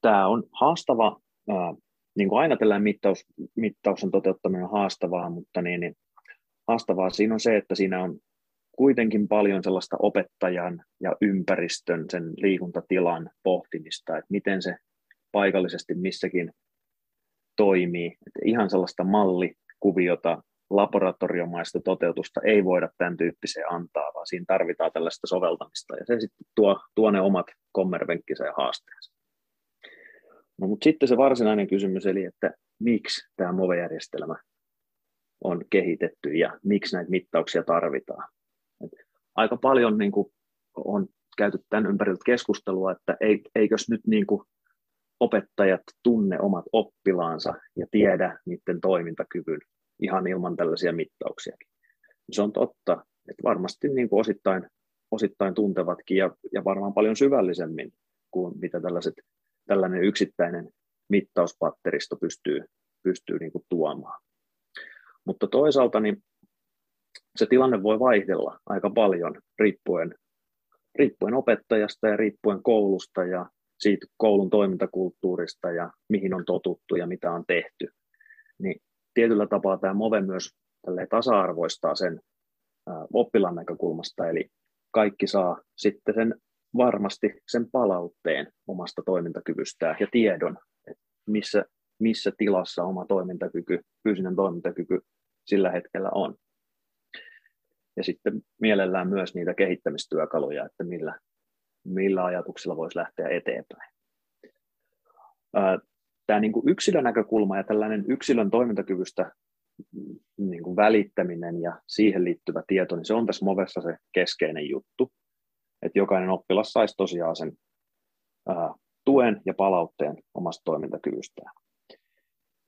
tämä on haastava, niin kuin aina tällainen mittaus, mittauksen toteuttaminen on haastavaa, mutta niin, niin haastavaa siinä on se, että siinä on kuitenkin paljon sellaista opettajan ja ympäristön, sen liikuntatilan pohtimista, että miten se paikallisesti missäkin toimii. Että ihan sellaista mallikuviota, laboratoriomaista toteutusta ei voida tämän tyyppiseen antaa, vaan siinä tarvitaan tällaista soveltamista, ja se sitten tuo, tuo ne omat kommervenkkinsä ja haasteensa. No, mutta sitten se varsinainen kysymys, eli että miksi tämä MOVE-järjestelmä on kehitetty ja miksi näitä mittauksia tarvitaan. Et aika paljon niin kuin, on käyty tämän ympäriltä keskustelua, että eikös nyt niin kuin, opettajat tunne omat oppilaansa ja tiedä niiden toimintakyvyn ihan ilman tällaisia mittauksiakin. Se on totta, että varmasti niin kuin osittain, osittain tuntevatkin ja, ja varmaan paljon syvällisemmin kuin mitä tällaiset tällainen yksittäinen mittauspatteristo pystyy, pystyy niin kuin tuomaan. Mutta toisaalta niin se tilanne voi vaihdella aika paljon riippuen, riippuen opettajasta ja riippuen koulusta ja siitä koulun toimintakulttuurista ja mihin on totuttu ja mitä on tehty. Niin tietyllä tapaa tämä MOVE myös tasa-arvoistaa sen oppilaan näkökulmasta, eli kaikki saa sitten sen varmasti sen palautteen omasta toimintakyvystään ja tiedon, että missä, missä tilassa oma toimintakyky, fyysinen toimintakyky sillä hetkellä on. Ja sitten mielellään myös niitä kehittämistyökaluja, että millä, millä ajatuksilla voisi lähteä eteenpäin. Tämä niin kuin yksilön näkökulma ja tällainen yksilön toimintakyvystä niin kuin välittäminen ja siihen liittyvä tieto, niin se on tässä Movessa se keskeinen juttu että jokainen oppilas saisi tosiaan sen ää, tuen ja palautteen omasta toimintakyvystään.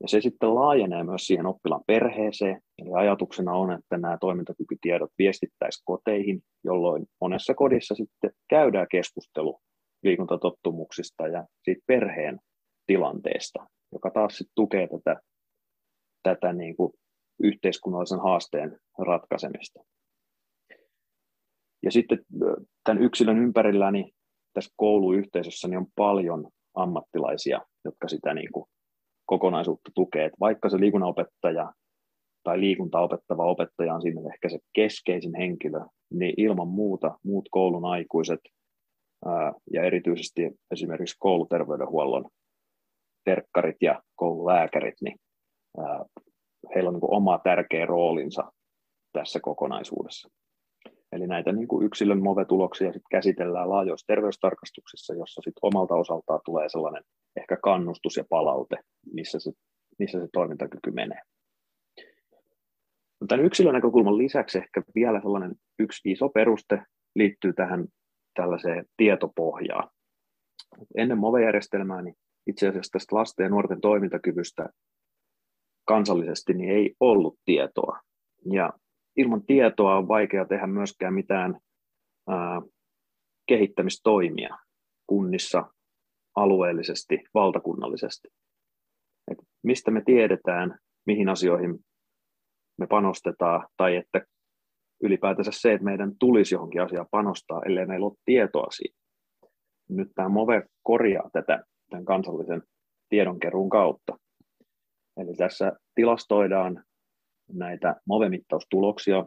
Ja se sitten laajenee myös siihen oppilaan perheeseen, eli ajatuksena on, että nämä toimintakykytiedot viestittäisiin koteihin, jolloin monessa kodissa sitten käydään keskustelu liikuntatottumuksista ja siitä perheen tilanteesta, joka taas sitten tukee tätä, tätä niin kuin yhteiskunnallisen haasteen ratkaisemista. Ja sitten tämän yksilön ympärillä niin tässä kouluyhteisössä niin on paljon ammattilaisia, jotka sitä niin kuin kokonaisuutta tukee. Että vaikka se liikunnanopettaja tai liikuntaa opettava opettaja on siinä ehkä se keskeisin henkilö, niin ilman muuta muut koulun aikuiset ja erityisesti esimerkiksi kouluterveydenhuollon terkkarit ja koululääkärit, niin heillä on niin oma tärkeä roolinsa tässä kokonaisuudessa. Eli näitä niin kuin yksilön MOVE-tuloksia sit käsitellään laajoissa terveystarkastuksissa, jossa sit omalta osaltaan tulee sellainen ehkä kannustus ja palaute, missä se missä se toimintakyky menee. Tämän yksilön näkökulman lisäksi ehkä vielä sellainen yksi iso peruste liittyy tähän tällaiseen tietopohjaan. Ennen MOVE-järjestelmää niin itse asiassa tästä lasten ja nuorten toimintakyvystä kansallisesti niin ei ollut tietoa. Ja ilman tietoa on vaikea tehdä myöskään mitään ää, kehittämistoimia kunnissa, alueellisesti, valtakunnallisesti. Et mistä me tiedetään, mihin asioihin me panostetaan, tai että ylipäätänsä se, että meidän tulisi johonkin asiaan panostaa, ellei meillä ole tietoa siitä. Nyt tämä MOVE korjaa tätä tämän kansallisen tiedonkeruun kautta. Eli tässä tilastoidaan näitä MOVE-mittaustuloksia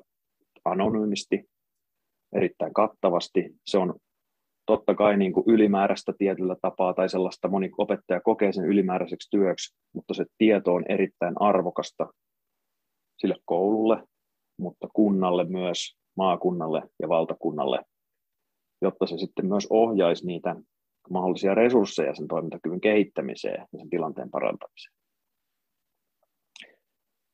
anonyymisti, erittäin kattavasti. Se on totta kai niin kuin ylimääräistä tietyllä tapaa tai sellaista moni opettaja kokee sen ylimääräiseksi työksi, mutta se tieto on erittäin arvokasta sille koululle, mutta kunnalle myös, maakunnalle ja valtakunnalle, jotta se sitten myös ohjaisi niitä mahdollisia resursseja sen toimintakyvyn kehittämiseen ja sen tilanteen parantamiseen.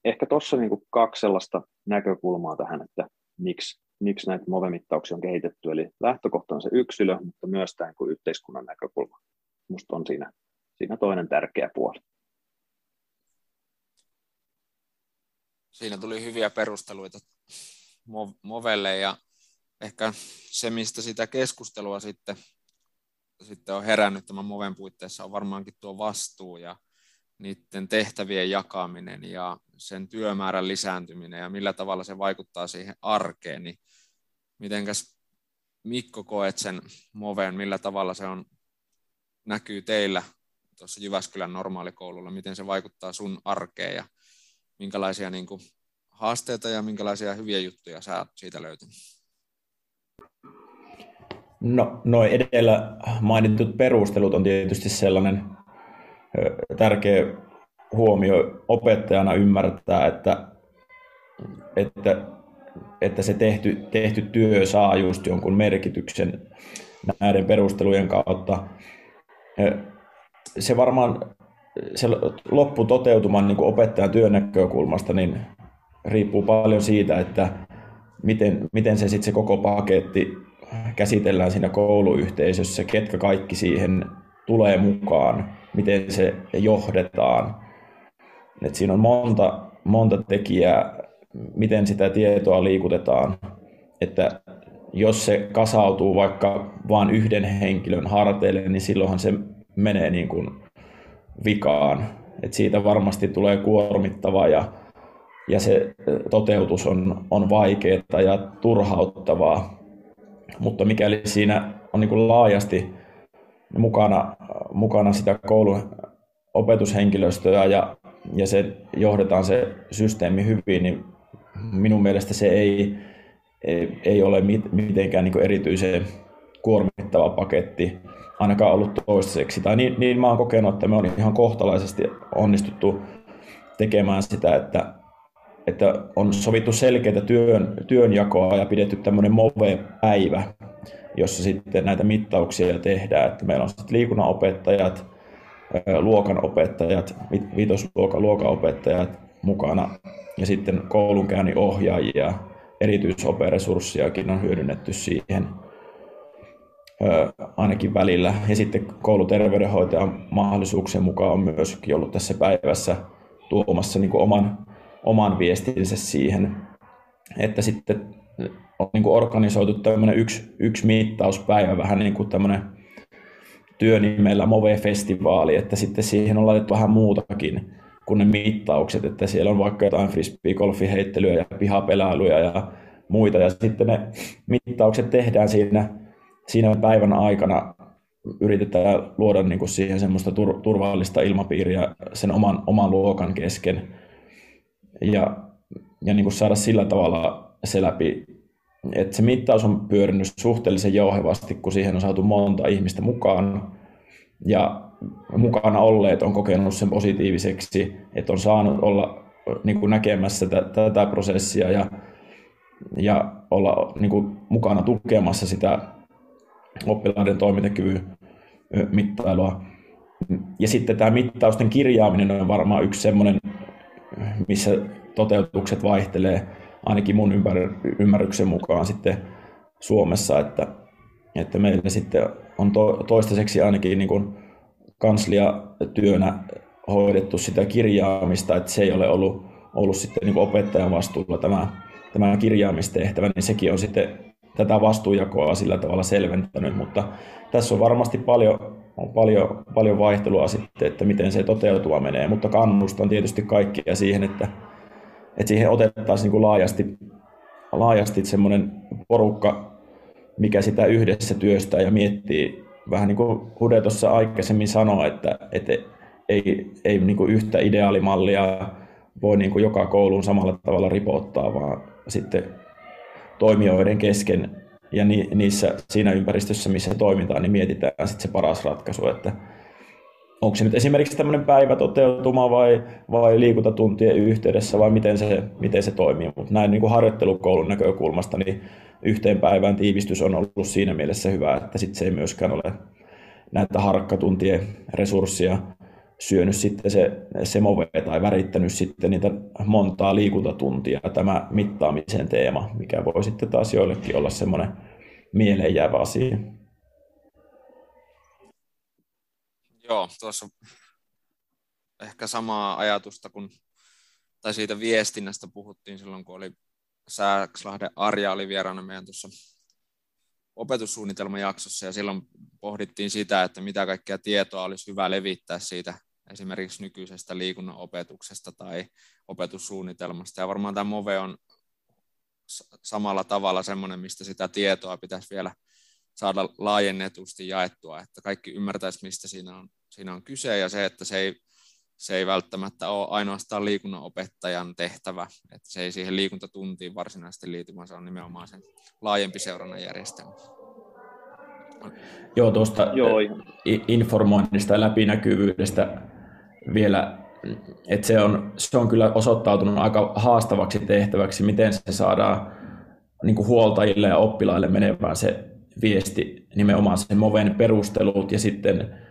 Ehkä tuossa niin kaksi sellaista näkökulmaa tähän, että miksi, miksi näitä MOVE-mittauksia on kehitetty. Eli lähtökohta on se yksilö, mutta myös tämä niin yhteiskunnan näkökulma. Minusta on siinä, siinä toinen tärkeä puoli. Siinä tuli hyviä perusteluita Movelle ja ehkä se, mistä sitä keskustelua sitten, sitten on herännyt tämän Moven puitteissa, on varmaankin tuo vastuu ja niiden tehtävien jakaminen ja sen työmäärän lisääntyminen ja millä tavalla se vaikuttaa siihen arkeen, niin mitenkäs Mikko koet sen Moven, millä tavalla se on, näkyy teillä tuossa Jyväskylän normaalikoululla, miten se vaikuttaa sun arkeen ja minkälaisia niin kuin, haasteita ja minkälaisia hyviä juttuja sä oot siitä löytänyt? No, noin edellä mainitut perustelut on tietysti sellainen tärkeä huomio opettajana ymmärtää, että, että, että se tehty, tehty työ saa just jonkun merkityksen näiden perustelujen kautta. Se varmaan se lopputoteutuman niin kuin opettajan työn näkökulmasta niin riippuu paljon siitä, että miten, miten se sitten se koko paketti käsitellään siinä kouluyhteisössä, ketkä kaikki siihen tulee mukaan, miten se johdetaan. Et siinä on monta, monta tekijää, miten sitä tietoa liikutetaan. Että jos se kasautuu vaikka vain yhden henkilön harteille, niin silloinhan se menee niin kuin vikaan. Et siitä varmasti tulee kuormittava ja, ja se toteutus on, on vaikeaa ja turhauttavaa. Mutta mikäli siinä on niin kuin laajasti mukana, mukana sitä koulun opetushenkilöstöä ja, ja se johdetaan se systeemi hyvin, niin minun mielestä se ei, ei, ei ole mitenkään niin erityisen kuormittava paketti ainakaan ollut toistaiseksi. Tai niin, niin mä oon kokenut, että me on ihan kohtalaisesti onnistuttu tekemään sitä, että, että on sovittu selkeitä työn, työnjakoa ja pidetty tämmöinen MOVE-päivä, jossa sitten näitä mittauksia tehdään. Että meillä on sitten liikunnanopettajat, luokanopettajat, viitosluokan luokanopettajat mukana ja sitten koulunkäynnin ohjaajia, erityisoperesurssiakin on hyödynnetty siihen ainakin välillä. Ja sitten kouluterveydenhoitajan mahdollisuuksien mukaan on myöskin ollut tässä päivässä tuomassa niin oman, oman viestinsä siihen, että sitten on niin kuin organisoitu tämmöinen yksi, yksi mittauspäivä, vähän niin kuin tämmöinen työnimellä Move-festivaali, että sitten siihen on laitettu vähän muutakin kuin ne mittaukset, että siellä on vaikka jotain frisbee-golfiheittelyä ja pihapelailuja ja muita, ja sitten ne mittaukset tehdään siinä, siinä päivän aikana, yritetään luoda niin kuin siihen semmoista tur- turvallista ilmapiiriä sen oman, oman luokan kesken, ja, ja niin kuin saada sillä tavalla se läpi että se mittaus on pyörinyt suhteellisen jouhevasti, kun siihen on saatu monta ihmistä mukaan. Ja mukana olleet on kokenut sen positiiviseksi, että on saanut olla niin kuin näkemässä t- tätä prosessia ja, ja olla niin kuin mukana tukemassa sitä oppilaiden toimintakyvyn mittailua. ja sitten tämä mittausten kirjaaminen on varmaan yksi semmoinen, missä toteutukset vaihtelee ainakin mun ymmärryksen mukaan sitten Suomessa, että, että meillä sitten on to, toistaiseksi ainakin niin kuin kansliatyönä hoidettu sitä kirjaamista, että se ei ole ollut, ollut sitten niin opettajan vastuulla tämä, tämä kirjaamistehtävä, niin sekin on sitten tätä vastuujakoa sillä tavalla selventänyt, mutta tässä on varmasti paljon, on paljon, paljon vaihtelua sitten, että miten se toteutua menee, mutta kannustan tietysti kaikkia siihen, että, että siihen otettaisiin niin kuin laajasti, laajasti semmoinen porukka, mikä sitä yhdessä työstää ja miettii, vähän niin kuin Hude tuossa aikaisemmin sanoi, että, että ei, ei niin kuin yhtä ideaalimallia voi niin kuin joka kouluun samalla tavalla ripottaa, vaan sitten toimijoiden kesken. Ja ni, niissä, siinä ympäristössä, missä toimitaan, niin mietitään sitten se paras ratkaisu, että onko se nyt esimerkiksi tämmöinen päivätoteutuma vai, vai liikuntatuntien yhteydessä vai miten se, miten se toimii. Mutta näin niin kuin harjoittelukoulun näkökulmasta niin yhteen päivään tiivistys on ollut siinä mielessä hyvä, että sitten se ei myöskään ole näitä harkkatuntien resursseja syönyt sitten se, se move tai värittänyt sitten niitä montaa liikuntatuntia tämä mittaamisen teema, mikä voi sitten taas joillekin olla semmoinen mieleenjäävä asia. Joo, tuossa ehkä samaa ajatusta kun, tai siitä viestinnästä puhuttiin silloin, kun oli Sääkslahden Arja oli vieraana meidän tuossa opetussuunnitelmajaksossa ja silloin pohdittiin sitä, että mitä kaikkea tietoa olisi hyvä levittää siitä esimerkiksi nykyisestä liikunnan opetuksesta tai opetussuunnitelmasta. Ja varmaan tämä MOVE on samalla tavalla semmoinen, mistä sitä tietoa pitäisi vielä saada laajennetusti jaettua, että kaikki ymmärtäisi, mistä siinä on, siinä on kyse, ja se, että se ei, se ei välttämättä ole ainoastaan liikunnan opettajan tehtävä, että se ei siihen liikuntatuntiin varsinaisesti liity, vaan se on nimenomaan sen laajempi seurannan järjestelmä. Joo, tuosta Joo. informoinnista ja läpinäkyvyydestä vielä, että se on, se on kyllä osoittautunut aika haastavaksi tehtäväksi, miten se saadaan niin kuin huoltajille ja oppilaille menevään se viesti, nimenomaan sen Moven perustelut ja sitten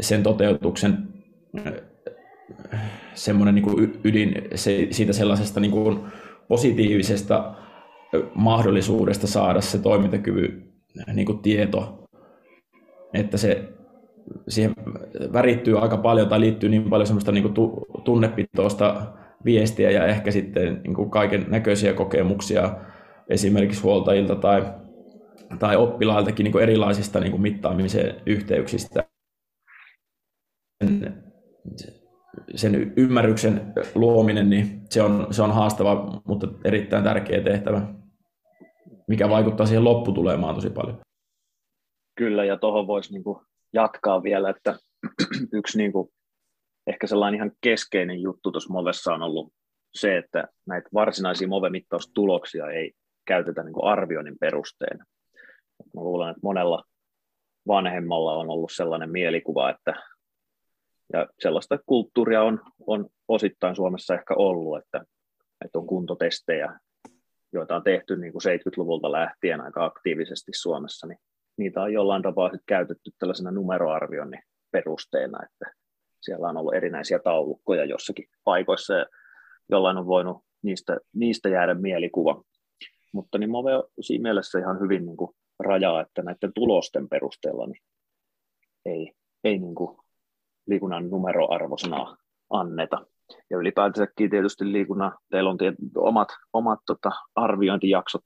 sen toteutuksen semmoinen niin ydin se, siitä sellaisesta niin kuin positiivisesta mahdollisuudesta saada se toimintakyvy niin kuin tieto, että se siihen värittyy aika paljon tai liittyy niin paljon semmoista niin kuin tunnepitoista viestiä ja ehkä sitten niin kuin kaiken näköisiä kokemuksia esimerkiksi huoltajilta tai, tai oppilailtakin niin kuin erilaisista niin kuin mittaamisen yhteyksistä. Sen, sen ymmärryksen luominen, niin se on, se on haastava, mutta erittäin tärkeä tehtävä, mikä vaikuttaa siihen lopputulemaan tosi paljon. Kyllä, ja tuohon voisi niin jatkaa vielä, että yksi niin kuin, ehkä sellainen ihan keskeinen juttu tuossa Movessa on ollut se, että näitä varsinaisia Move-mittaustuloksia ei käytetä niin kuin arvioinnin perusteena. Mä luulen, että monella vanhemmalla on ollut sellainen mielikuva, että ja sellaista kulttuuria on, on osittain Suomessa ehkä ollut, että, että on kuntotestejä, joita on tehty niin kuin 70-luvulta lähtien aika aktiivisesti Suomessa, niin niitä on jollain tapaa käytetty tällaisena numeroarvioinnin perusteena, että siellä on ollut erinäisiä taulukkoja jossakin paikoissa ja jollain on voinut niistä, niistä jäädä mielikuva. Mutta niin Move siinä mielessä ihan hyvin niin kuin rajaa, että näiden tulosten perusteella niin ei, ei niin kuin liikunnan numeroarvosana anneta. Ja ylipäätänsäkin tietysti liikunnan, teillä on omat, omat tota, arviointijaksot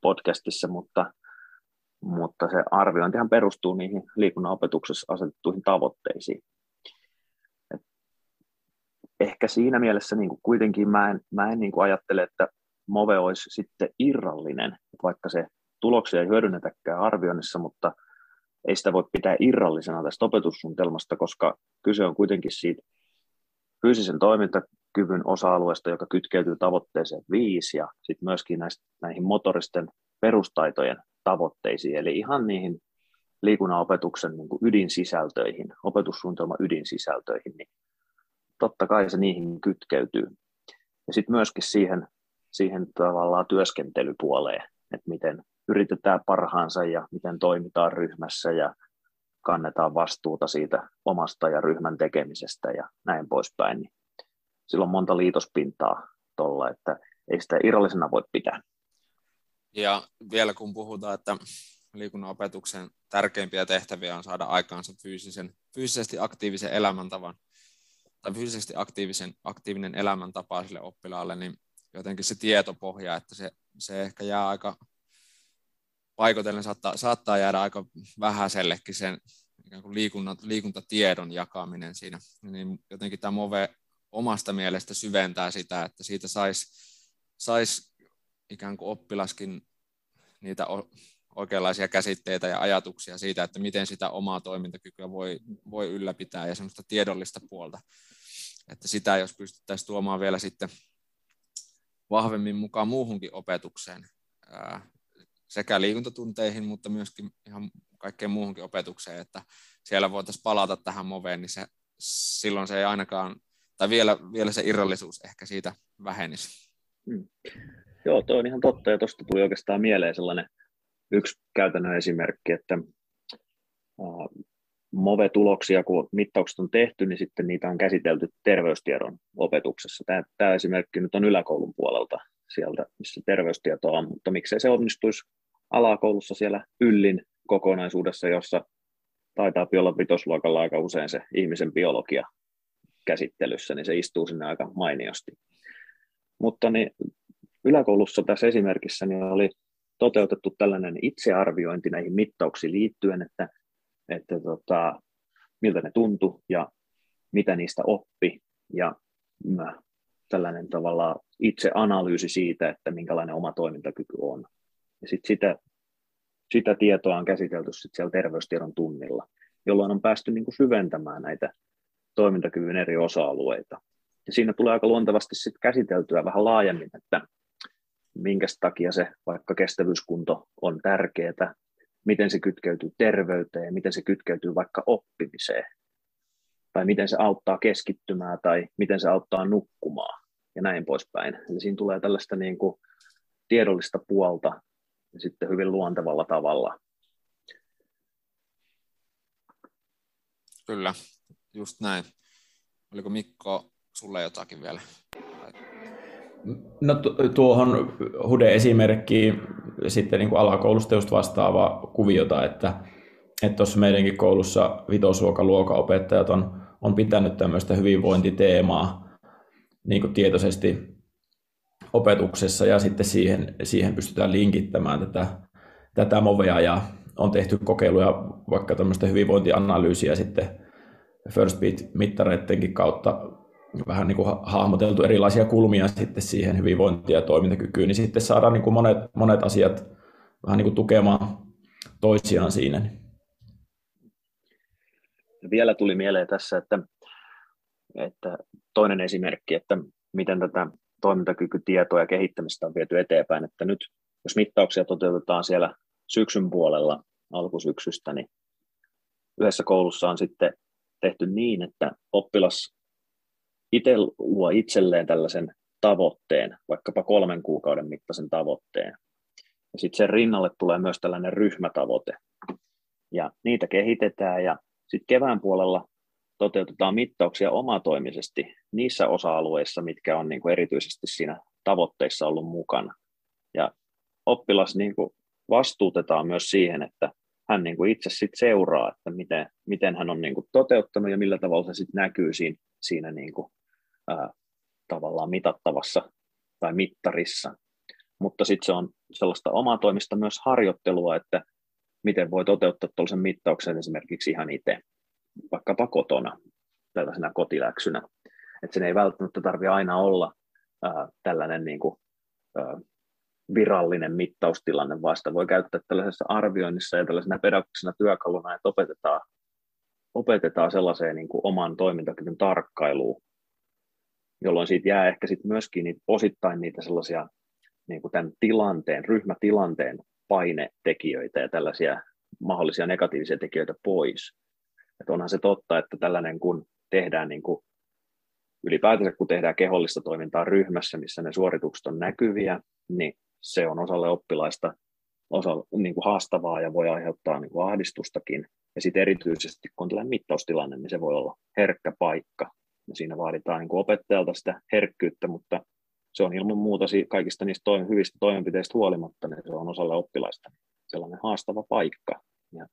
podcastissa, mutta mutta se arviointihan perustuu niihin liikunnan opetuksessa asetettuihin tavoitteisiin. Et ehkä siinä mielessä niin kuin kuitenkin mä en, mä en niin kuin ajattele, että Move olisi sitten irrallinen, vaikka se tuloksia ei hyödynnetäkään arvioinnissa, mutta ei sitä voi pitää irrallisena tästä opetussuunnitelmasta, koska kyse on kuitenkin siitä fyysisen toimintakyvyn osa-alueesta, joka kytkeytyy tavoitteeseen viisi ja sitten myöskin näistä, näihin motoristen perustaitojen tavoitteisiin, eli ihan niihin liikunnan opetuksen niin kuin ydinsisältöihin, opetussuunnitelman ydinsisältöihin, niin totta kai se niihin kytkeytyy. Ja sitten myöskin siihen, siihen tavallaan työskentelypuoleen, että miten yritetään parhaansa ja miten toimitaan ryhmässä ja kannetaan vastuuta siitä omasta ja ryhmän tekemisestä ja näin poispäin, niin silloin monta liitospintaa tuolla, että ei sitä irrallisena voi pitää. Ja vielä kun puhutaan, että liikunnan opetuksen tärkeimpiä tehtäviä on saada aikaansa fyysisen, fyysisesti aktiivisen elämäntavan tai fyysisesti aktiivisen, aktiivinen elämäntapa sille oppilaalle, niin jotenkin se tietopohja, että se, se ehkä jää aika paikotellen saattaa, saattaa jäädä aika vähäisellekin sen ikään kuin liikunnan, liikuntatiedon jakaminen siinä. Niin jotenkin tämä Move omasta mielestä syventää sitä, että siitä saisi sais ikään kuin oppilaskin niitä oikeanlaisia käsitteitä ja ajatuksia siitä, että miten sitä omaa toimintakykyä voi, voi ylläpitää ja semmoista tiedollista puolta. Että sitä, jos pystyttäisiin tuomaan vielä sitten vahvemmin mukaan muuhunkin opetukseen, sekä liikuntatunteihin, mutta myöskin ihan kaikkeen muuhunkin opetukseen, että siellä voitaisiin palata tähän moveen, niin se, silloin se ei ainakaan, tai vielä, vielä se irrallisuus ehkä siitä vähenisi. Hmm. Joo, tuo on ihan totta, ja tuosta tuli oikeastaan mieleen sellainen yksi käytännön esimerkki, että MOVE-tuloksia, kun mittaukset on tehty, niin sitten niitä on käsitelty terveystiedon opetuksessa. Tämä, tämä esimerkki nyt on yläkoulun puolelta sieltä, missä terveystietoa on, mutta miksei se onnistuisi alakoulussa siellä yllin kokonaisuudessa, jossa taitaa olla vitosluokalla aika usein se ihmisen biologia käsittelyssä, niin se istuu sinne aika mainiosti. Mutta niin yläkoulussa tässä esimerkissä niin oli toteutettu tällainen itsearviointi näihin mittauksiin liittyen, että, että tota, miltä ne tuntui ja mitä niistä oppi ja tällainen tavalla itse analyysi siitä, että minkälainen oma toimintakyky on. Ja sit sitä, sitä tietoa on käsitelty sit siellä terveystiedon tunnilla, jolloin on päästy niin kuin syventämään näitä toimintakyvyn eri osa-alueita. Ja siinä tulee aika luontevasti sit käsiteltyä vähän laajemmin, että minkä takia se vaikka kestävyyskunto on tärkeää, miten se kytkeytyy terveyteen, miten se kytkeytyy vaikka oppimiseen, tai miten se auttaa keskittymään, tai miten se auttaa nukkumaan, ja näin poispäin. Eli siinä tulee tällaista niin kuin tiedollista puolta ja sitten hyvin luontevalla tavalla. Kyllä, just näin. Oliko Mikko sulle jotakin vielä? No tuohon Hude esimerkkiin sitten niin kuin alakoulusta just vastaava kuviota, että että tuossa meidänkin koulussa vitosluokan luokanopettajat on, on pitänyt tämmöistä hyvinvointiteemaa niin kuin tietoisesti opetuksessa ja sitten siihen, siihen pystytään linkittämään tätä, tätä movea ja on tehty kokeiluja vaikka tämmöistä hyvinvointianalyysiä sitten First Beat-mittareidenkin kautta vähän niin kuin hahmoteltu erilaisia kulmia sitten siihen hyvinvointiin ja toimintakykyyn, niin sitten saadaan niin kuin monet, monet asiat vähän niin kuin tukemaan toisiaan siinä. Vielä tuli mieleen tässä, että, että toinen esimerkki, että miten tätä toimintakykytietoa ja kehittämistä on viety eteenpäin, että nyt jos mittauksia toteutetaan siellä syksyn puolella alkusyksystä, niin yhdessä koulussa on sitten tehty niin, että oppilas itse luo itselleen tällaisen tavoitteen, vaikkapa kolmen kuukauden mittaisen tavoitteen. Ja sitten sen rinnalle tulee myös tällainen ryhmätavoite. Ja niitä kehitetään ja sitten kevään puolella toteutetaan mittauksia omatoimisesti niissä osa-alueissa, mitkä on niin kuin erityisesti siinä tavoitteissa ollut mukana. Ja oppilas niin kuin vastuutetaan myös siihen, että hän niin kuin itse sit seuraa, että miten, miten hän on niin kuin toteuttanut ja millä tavalla se sit näkyy siinä, siinä niin kuin ää, tavallaan mitattavassa tai mittarissa. Mutta sitten se on sellaista omaa toimista myös harjoittelua, että miten voi toteuttaa tuollaisen mittauksen esimerkiksi ihan itse, vaikkapa kotona tällaisena kotiläksynä. Että sen ei välttämättä tarvitse aina olla ää, tällainen niin kuin, ää, virallinen mittaustilanne, vaan sitä voi käyttää tällaisessa arvioinnissa ja tällaisena pedagogisena työkaluna, että opetetaan, opetetaan sellaiseen niin kuin oman toimintakyvyn tarkkailuun, jolloin siitä jää ehkä sit myöskin niitä, osittain niitä sellaisia niin kuin tämän tilanteen, ryhmätilanteen painetekijöitä ja tällaisia mahdollisia negatiivisia tekijöitä pois. Että onhan se totta, että tällainen kun tehdään niin kuin, ylipäätänsä kun tehdään kehollista toimintaa ryhmässä, missä ne suoritukset on näkyviä, niin se on osalle oppilaista osa, niin kuin haastavaa ja voi aiheuttaa niin kuin ahdistustakin. Ja sitten erityisesti, kun on tällainen mittaustilanne, niin se voi olla herkkä paikka. Ja siinä vaaditaan niin kuin opettajalta sitä herkkyyttä, mutta se on ilman muuta kaikista niistä toim- hyvistä toimenpiteistä huolimatta, niin se on osalle oppilaista sellainen haastava paikka. Ja,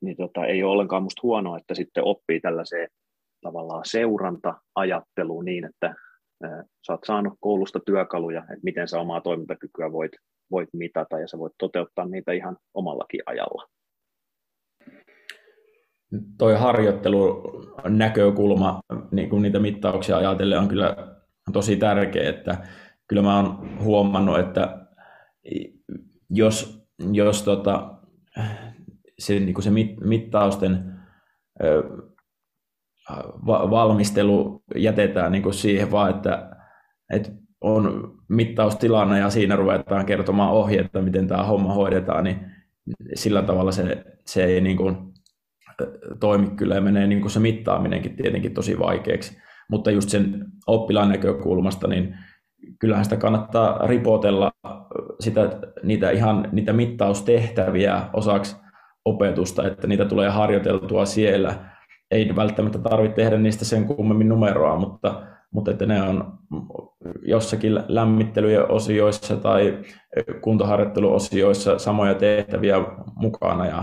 niin tota, ei ole ollenkaan musta huonoa, että sitten oppii tällaiseen tavallaan seuranta-ajatteluun niin, että sä oot saanut koulusta työkaluja, että miten sä omaa toimintakykyä voit, voit mitata ja sä voit toteuttaa niitä ihan omallakin ajalla. Toi harjoittelu näkökulma, niin kuin niitä mittauksia ajatellen, on kyllä tosi tärkeä, että kyllä mä oon huomannut, että jos, jos tota, se, niin kuin se mittausten valmistelu jätetään niin kuin siihen vaan, että, että on mittaustilanne ja siinä ruvetaan kertomaan ohjeita, miten tämä homma hoidetaan, niin sillä tavalla se, se ei niin kuin toimi kyllä ja menee niin kuin se mittaaminenkin tietenkin tosi vaikeaksi. Mutta just sen oppilaan näkökulmasta, niin kyllähän sitä kannattaa ripotella sitä, niitä ihan niitä mittaustehtäviä osaksi opetusta, että niitä tulee harjoiteltua siellä. Ei välttämättä tarvitse tehdä niistä sen kummemmin numeroa, mutta, mutta että ne on jossakin lämmittelyjen osioissa tai kuntoharjoitteluosioissa samoja tehtäviä mukana ja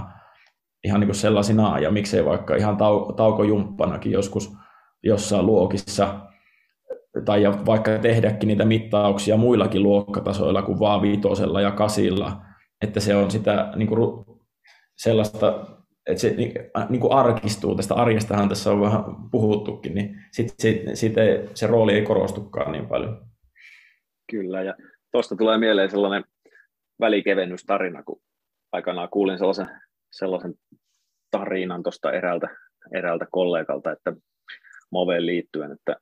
ihan niin kuin sellaisina ja miksei vaikka ihan tau- taukojumppanakin joskus jossain luokissa tai vaikka tehdäkin niitä mittauksia muillakin luokkatasoilla kuin vaan viitosella ja kasilla, että se on sitä niin kuin sellaista, että se niin kuin arkistuu, tästä arjestahan tässä on vähän puhuttukin, niin sit, sit, sit ei, se rooli ei korostukaan niin paljon. Kyllä, ja tuosta tulee mieleen sellainen välikevennystarina, kun aikanaan kuulin sellaisen, sellaisen tarinan tuosta eräältä, eräältä kollegalta, että Moveen liittyen, että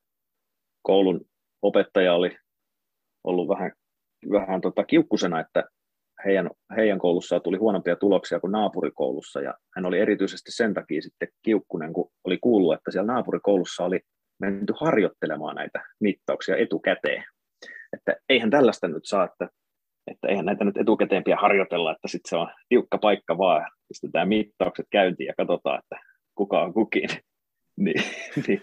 koulun opettaja oli ollut vähän, vähän tota kiukkusena, että heidän, heidän koulussaan tuli huonompia tuloksia kuin naapurikoulussa, ja hän oli erityisesti sen takia sitten kiukkunen, kun oli kuullut, että siellä naapurikoulussa oli menty harjoittelemaan näitä mittauksia etukäteen. Että eihän tällaista nyt saa, että, että eihän näitä nyt etukäteen pidä harjoitella, että sitten se on tiukka paikka vaan, pistetään mittaukset käyntiin ja katsotaan, että kuka on kukin. niin, niin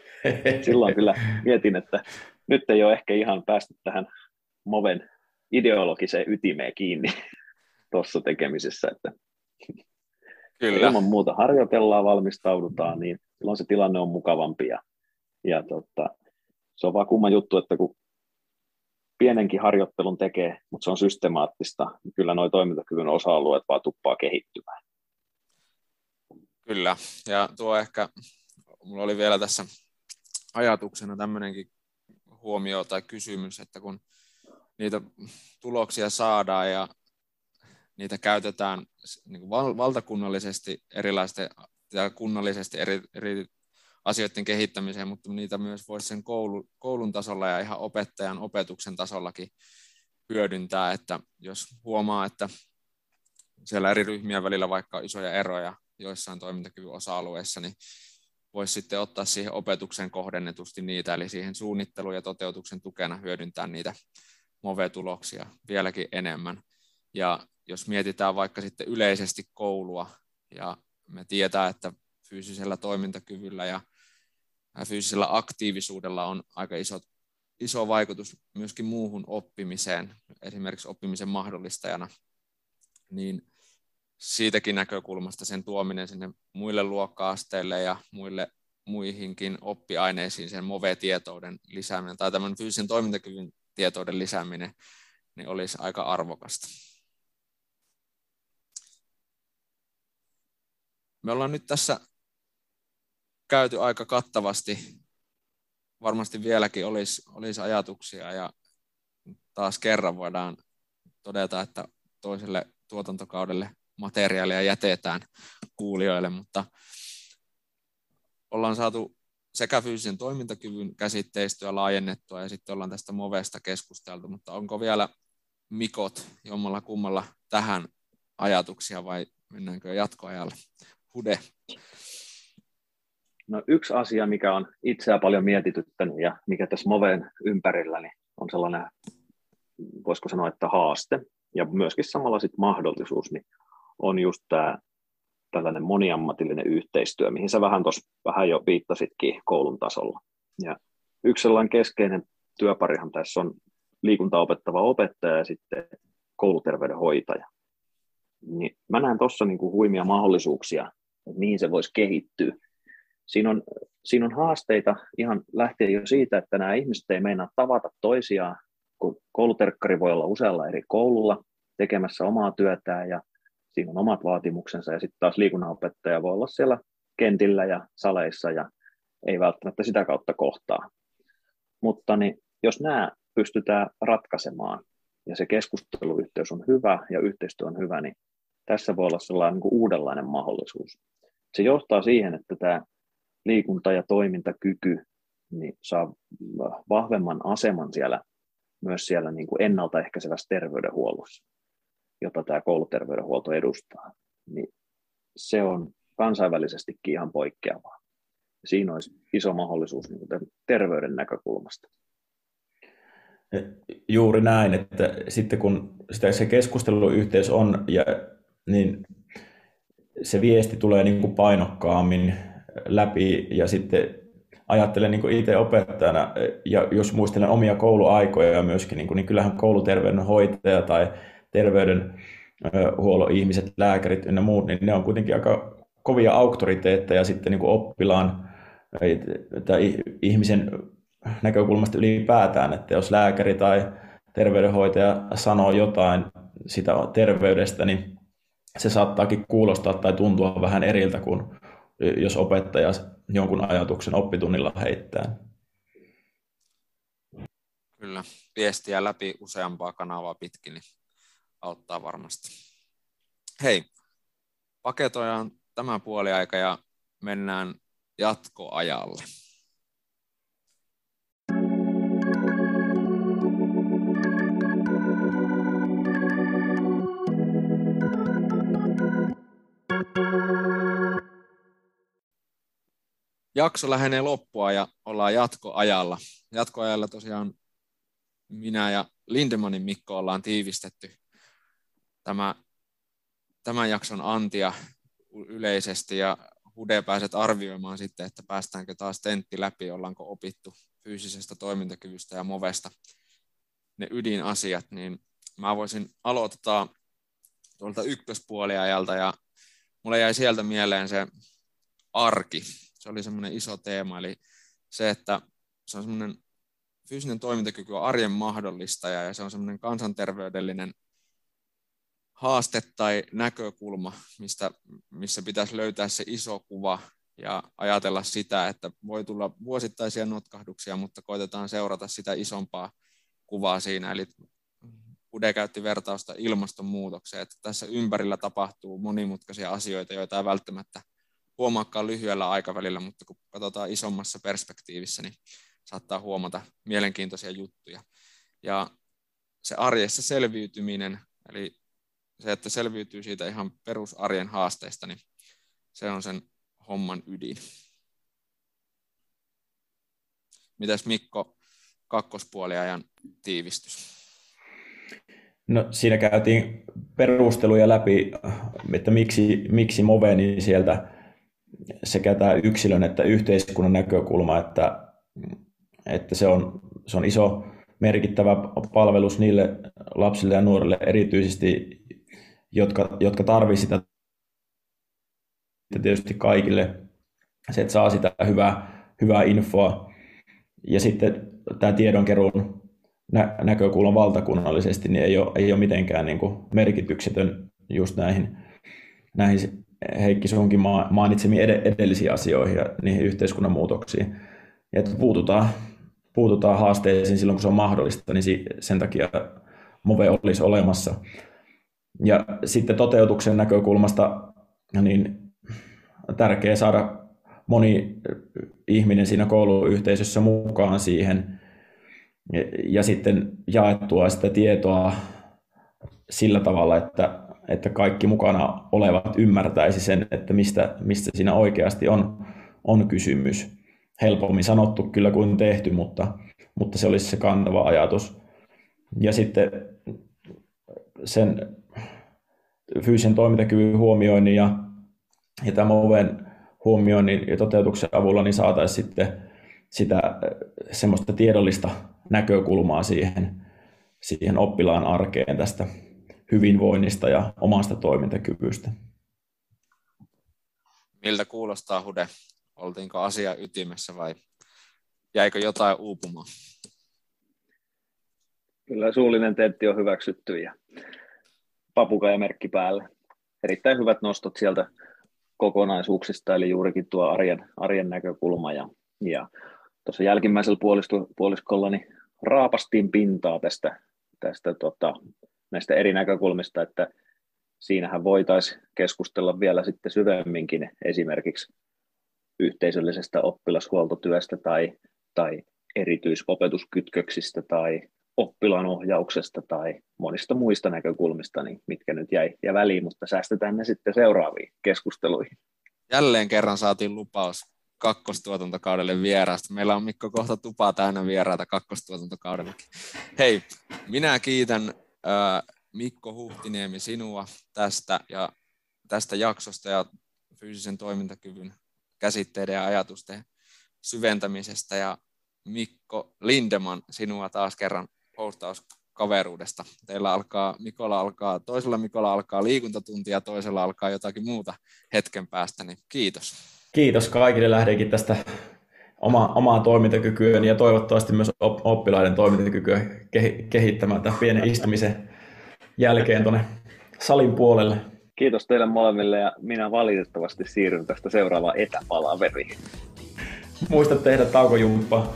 silloin kyllä mietin, että nyt ei ole ehkä ihan päästy tähän Moven ideologiseen ytimeen kiinni tuossa tekemisessä, että Kyllä. ilman muuta harjoitellaan, valmistaudutaan, niin silloin se tilanne on mukavampi. Ja, ja tota, se on vaan kumma juttu, että kun pienenkin harjoittelun tekee, mutta se on systemaattista, niin kyllä nuo toimintakyvyn osa-alueet vaan tuppaa kehittymään. Kyllä, ja tuo ehkä, mulla oli vielä tässä ajatuksena tämmöinenkin huomio tai kysymys, että kun niitä tuloksia saadaan ja niitä käytetään niin kuin valtakunnallisesti erilaisten ja kunnallisesti eri, eri asioiden kehittämiseen, mutta niitä myös voisi sen koulu, koulun tasolla ja ihan opettajan opetuksen tasollakin hyödyntää, että jos huomaa, että siellä eri ryhmien välillä vaikka isoja eroja joissain toimintakyvyn osa-alueissa, niin voisi sitten ottaa siihen opetukseen kohdennetusti niitä, eli siihen suunnittelun ja toteutuksen tukena hyödyntää niitä MOVE-tuloksia vieläkin enemmän. Ja jos mietitään vaikka sitten yleisesti koulua, ja me tietää, että fyysisellä toimintakyvyllä ja fyysisellä aktiivisuudella on aika iso, iso vaikutus myöskin muuhun oppimiseen, esimerkiksi oppimisen mahdollistajana, niin siitäkin näkökulmasta sen tuominen sinne muille luokka-asteille ja muille muihinkin oppiaineisiin, sen MOVE-tietouden lisääminen tai tämän fyysisen toimintakyvyn tietouden lisääminen, niin olisi aika arvokasta. Me ollaan nyt tässä käyty aika kattavasti. Varmasti vieläkin olisi, olisi ajatuksia ja taas kerran voidaan todeta, että toiselle tuotantokaudelle materiaalia jätetään kuulijoille, mutta ollaan saatu sekä fyysisen toimintakyvyn käsitteistöä laajennettua ja sitten ollaan tästä Movesta keskusteltu, mutta onko vielä Mikot jommalla kummalla tähän ajatuksia vai mennäänkö jatkoajalle? Hude. No yksi asia, mikä on itseä paljon mietityttänyt ja mikä tässä Moven ympärillä niin on sellainen, voisiko sanoa, että haaste ja myöskin samalla sitten mahdollisuus, niin on just tämä tällainen moniammatillinen yhteistyö, mihin sä vähän tuossa vähän jo viittasitkin koulun tasolla. Ja yksi sellainen keskeinen työparihan tässä on liikuntaa opettava opettaja ja sitten kouluterveydenhoitaja. Niin mä näen tuossa niinku huimia mahdollisuuksia, että mihin se voisi kehittyä. Siinä on, siinä on haasteita ihan lähtien jo siitä, että nämä ihmiset ei meinaa tavata toisiaan, kun kouluterkkari voi olla usealla eri koululla tekemässä omaa työtään ja siinä on omat vaatimuksensa ja sitten taas liikunnanopettaja voi olla siellä kentillä ja saleissa ja ei välttämättä sitä kautta kohtaa. Mutta niin, jos nämä pystytään ratkaisemaan ja se keskusteluyhteys on hyvä ja yhteistyö on hyvä, niin tässä voi olla sellainen niin kuin uudenlainen mahdollisuus. Se johtaa siihen, että tämä liikunta- ja toimintakyky niin saa vahvemman aseman siellä myös siellä niin kuin ennaltaehkäisevässä terveydenhuollossa, jota tämä kouluterveydenhuolto edustaa. Niin se on kansainvälisestikin ihan poikkeavaa. Siinä olisi iso mahdollisuus niin kuin terveyden näkökulmasta. Juuri näin, että sitten kun sitä se keskusteluyhteys on, ja, niin se viesti tulee niin kuin painokkaammin läpi ja sitten ajattelen niin itse opettajana, ja jos muistelen omia kouluaikoja myöskin, niin, kuin, niin kyllähän kouluterveydenhoitaja tai terveydenhuollon ihmiset, lääkärit ja muut, niin ne on kuitenkin aika kovia auktoriteetteja sitten niin kuin oppilaan tai ihmisen näkökulmasta ylipäätään, että jos lääkäri tai terveydenhoitaja sanoo jotain sitä terveydestä, niin se saattaakin kuulostaa tai tuntua vähän eriltä kuin jos opettaja jonkun ajatuksen oppitunnilla heittää. Kyllä, viestiä läpi useampaa kanavaa pitkin, niin auttaa varmasti. Hei, paketoidaan tämä puoli aika ja mennään jatkoajalle. Jakso lähenee loppua ja ollaan jatkoajalla. Jatkoajalla tosiaan minä ja Lindemanin Mikko ollaan tiivistetty tämä, tämän jakson antia yleisesti ja Hude pääset arvioimaan sitten, että päästäänkö taas tentti läpi, ollaanko opittu fyysisestä toimintakyvystä ja movesta ne ydinasiat, niin mä voisin aloittaa tuolta ykköspuoliajalta ja mulle jäi sieltä mieleen se arki, se oli semmoinen iso teema, eli se, että se on semmoinen fyysinen toimintakyky on arjen mahdollistaja ja se on semmoinen kansanterveydellinen haaste tai näkökulma, mistä, missä pitäisi löytää se iso kuva ja ajatella sitä, että voi tulla vuosittaisia notkahduksia, mutta koitetaan seurata sitä isompaa kuvaa siinä. Eli Ude käytti vertausta ilmastonmuutokseen, että tässä ympärillä tapahtuu monimutkaisia asioita, joita ei välttämättä huomaakaan lyhyellä aikavälillä, mutta kun katsotaan isommassa perspektiivissä, niin saattaa huomata mielenkiintoisia juttuja. Ja se arjessa selviytyminen, eli se, että selviytyy siitä ihan perusarjen haasteista, niin se on sen homman ydin. Mitäs Mikko, kakkospuoliajan tiivistys? No, siinä käytiin perusteluja läpi, että miksi, miksi Move, niin sieltä sekä tämä yksilön että yhteiskunnan näkökulma, että, että se, on, se on iso merkittävä palvelus niille lapsille ja nuorille erityisesti, jotka, jotka tarvitsevat sitä tietysti kaikille, se, että saa sitä hyvää, hyvää infoa. Ja sitten tämä tiedonkeruun nä- näkökulma valtakunnallisesti niin ei ole, ei ole mitenkään niin kuin merkityksetön just näihin, näihin Heikki sunkin mainitsemiin edellisiin asioihin ja niihin yhteiskunnan muutoksiin. Ja että puututaan, puututaan haasteisiin silloin, kun se on mahdollista, niin sen takia Move olisi olemassa. Ja sitten toteutuksen näkökulmasta niin tärkeää saada moni ihminen siinä kouluyhteisössä mukaan siihen ja sitten jaettua sitä tietoa sillä tavalla, että että kaikki mukana olevat ymmärtäisi sen, että mistä, mistä siinä oikeasti on, on kysymys. Helpommin sanottu kyllä kuin tehty, mutta, mutta se olisi se kantava ajatus. Ja sitten sen fyysisen toimintakyvyn huomioinnin ja ja tämän Moven huomioinnin ja toteutuksen avulla niin saataisiin sitten sitä semmoista tiedollista näkökulmaa siihen, siihen oppilaan arkeen tästä hyvinvoinnista ja omasta toimintakyvystä. Miltä kuulostaa Hude? Oltiinko asia ytimessä vai jäikö jotain uupumaan? Kyllä suullinen tentti on hyväksytty ja merkki päälle. Erittäin hyvät nostot sieltä kokonaisuuksista, eli juurikin tuo arjen, arjen näkökulma. Ja, ja tuossa jälkimmäisellä puoliskolla niin raapastiin pintaa tästä, tästä tota, näistä eri näkökulmista, että siinähän voitaisiin keskustella vielä sitten syvemminkin esimerkiksi yhteisöllisestä oppilashuoltotyöstä tai, tai erityisopetuskytköksistä tai oppilaan ohjauksesta tai monista muista näkökulmista, niin mitkä nyt jäi ja väliin, mutta säästetään ne sitten seuraaviin keskusteluihin. Jälleen kerran saatiin lupaus kakkostuotantokaudelle vieraasta. Meillä on Mikko kohta tupaa täynnä vieraita kakkostuotantokaudellekin. Hei, minä kiitän Mikko Huhtiniemi sinua tästä ja tästä jaksosta ja fyysisen toimintakyvyn käsitteiden ja ajatusten syventämisestä ja Mikko Lindeman sinua taas kerran postauskaveruudesta. Teillä alkaa, Mikola alkaa, toisella Mikola alkaa liikuntatunti ja toisella alkaa jotakin muuta hetken päästä, niin kiitos. Kiitos kaikille lähdenkin tästä oma, omaa toimintakykyä ja toivottavasti myös oppilaiden toimintakykyä kehittämään tämän pienen istumisen jälkeen tuonne salin puolelle. Kiitos teille molemmille ja minä valitettavasti siirryn tästä seuraavaan etäpalaveriin. Muista tehdä taukojumppaa.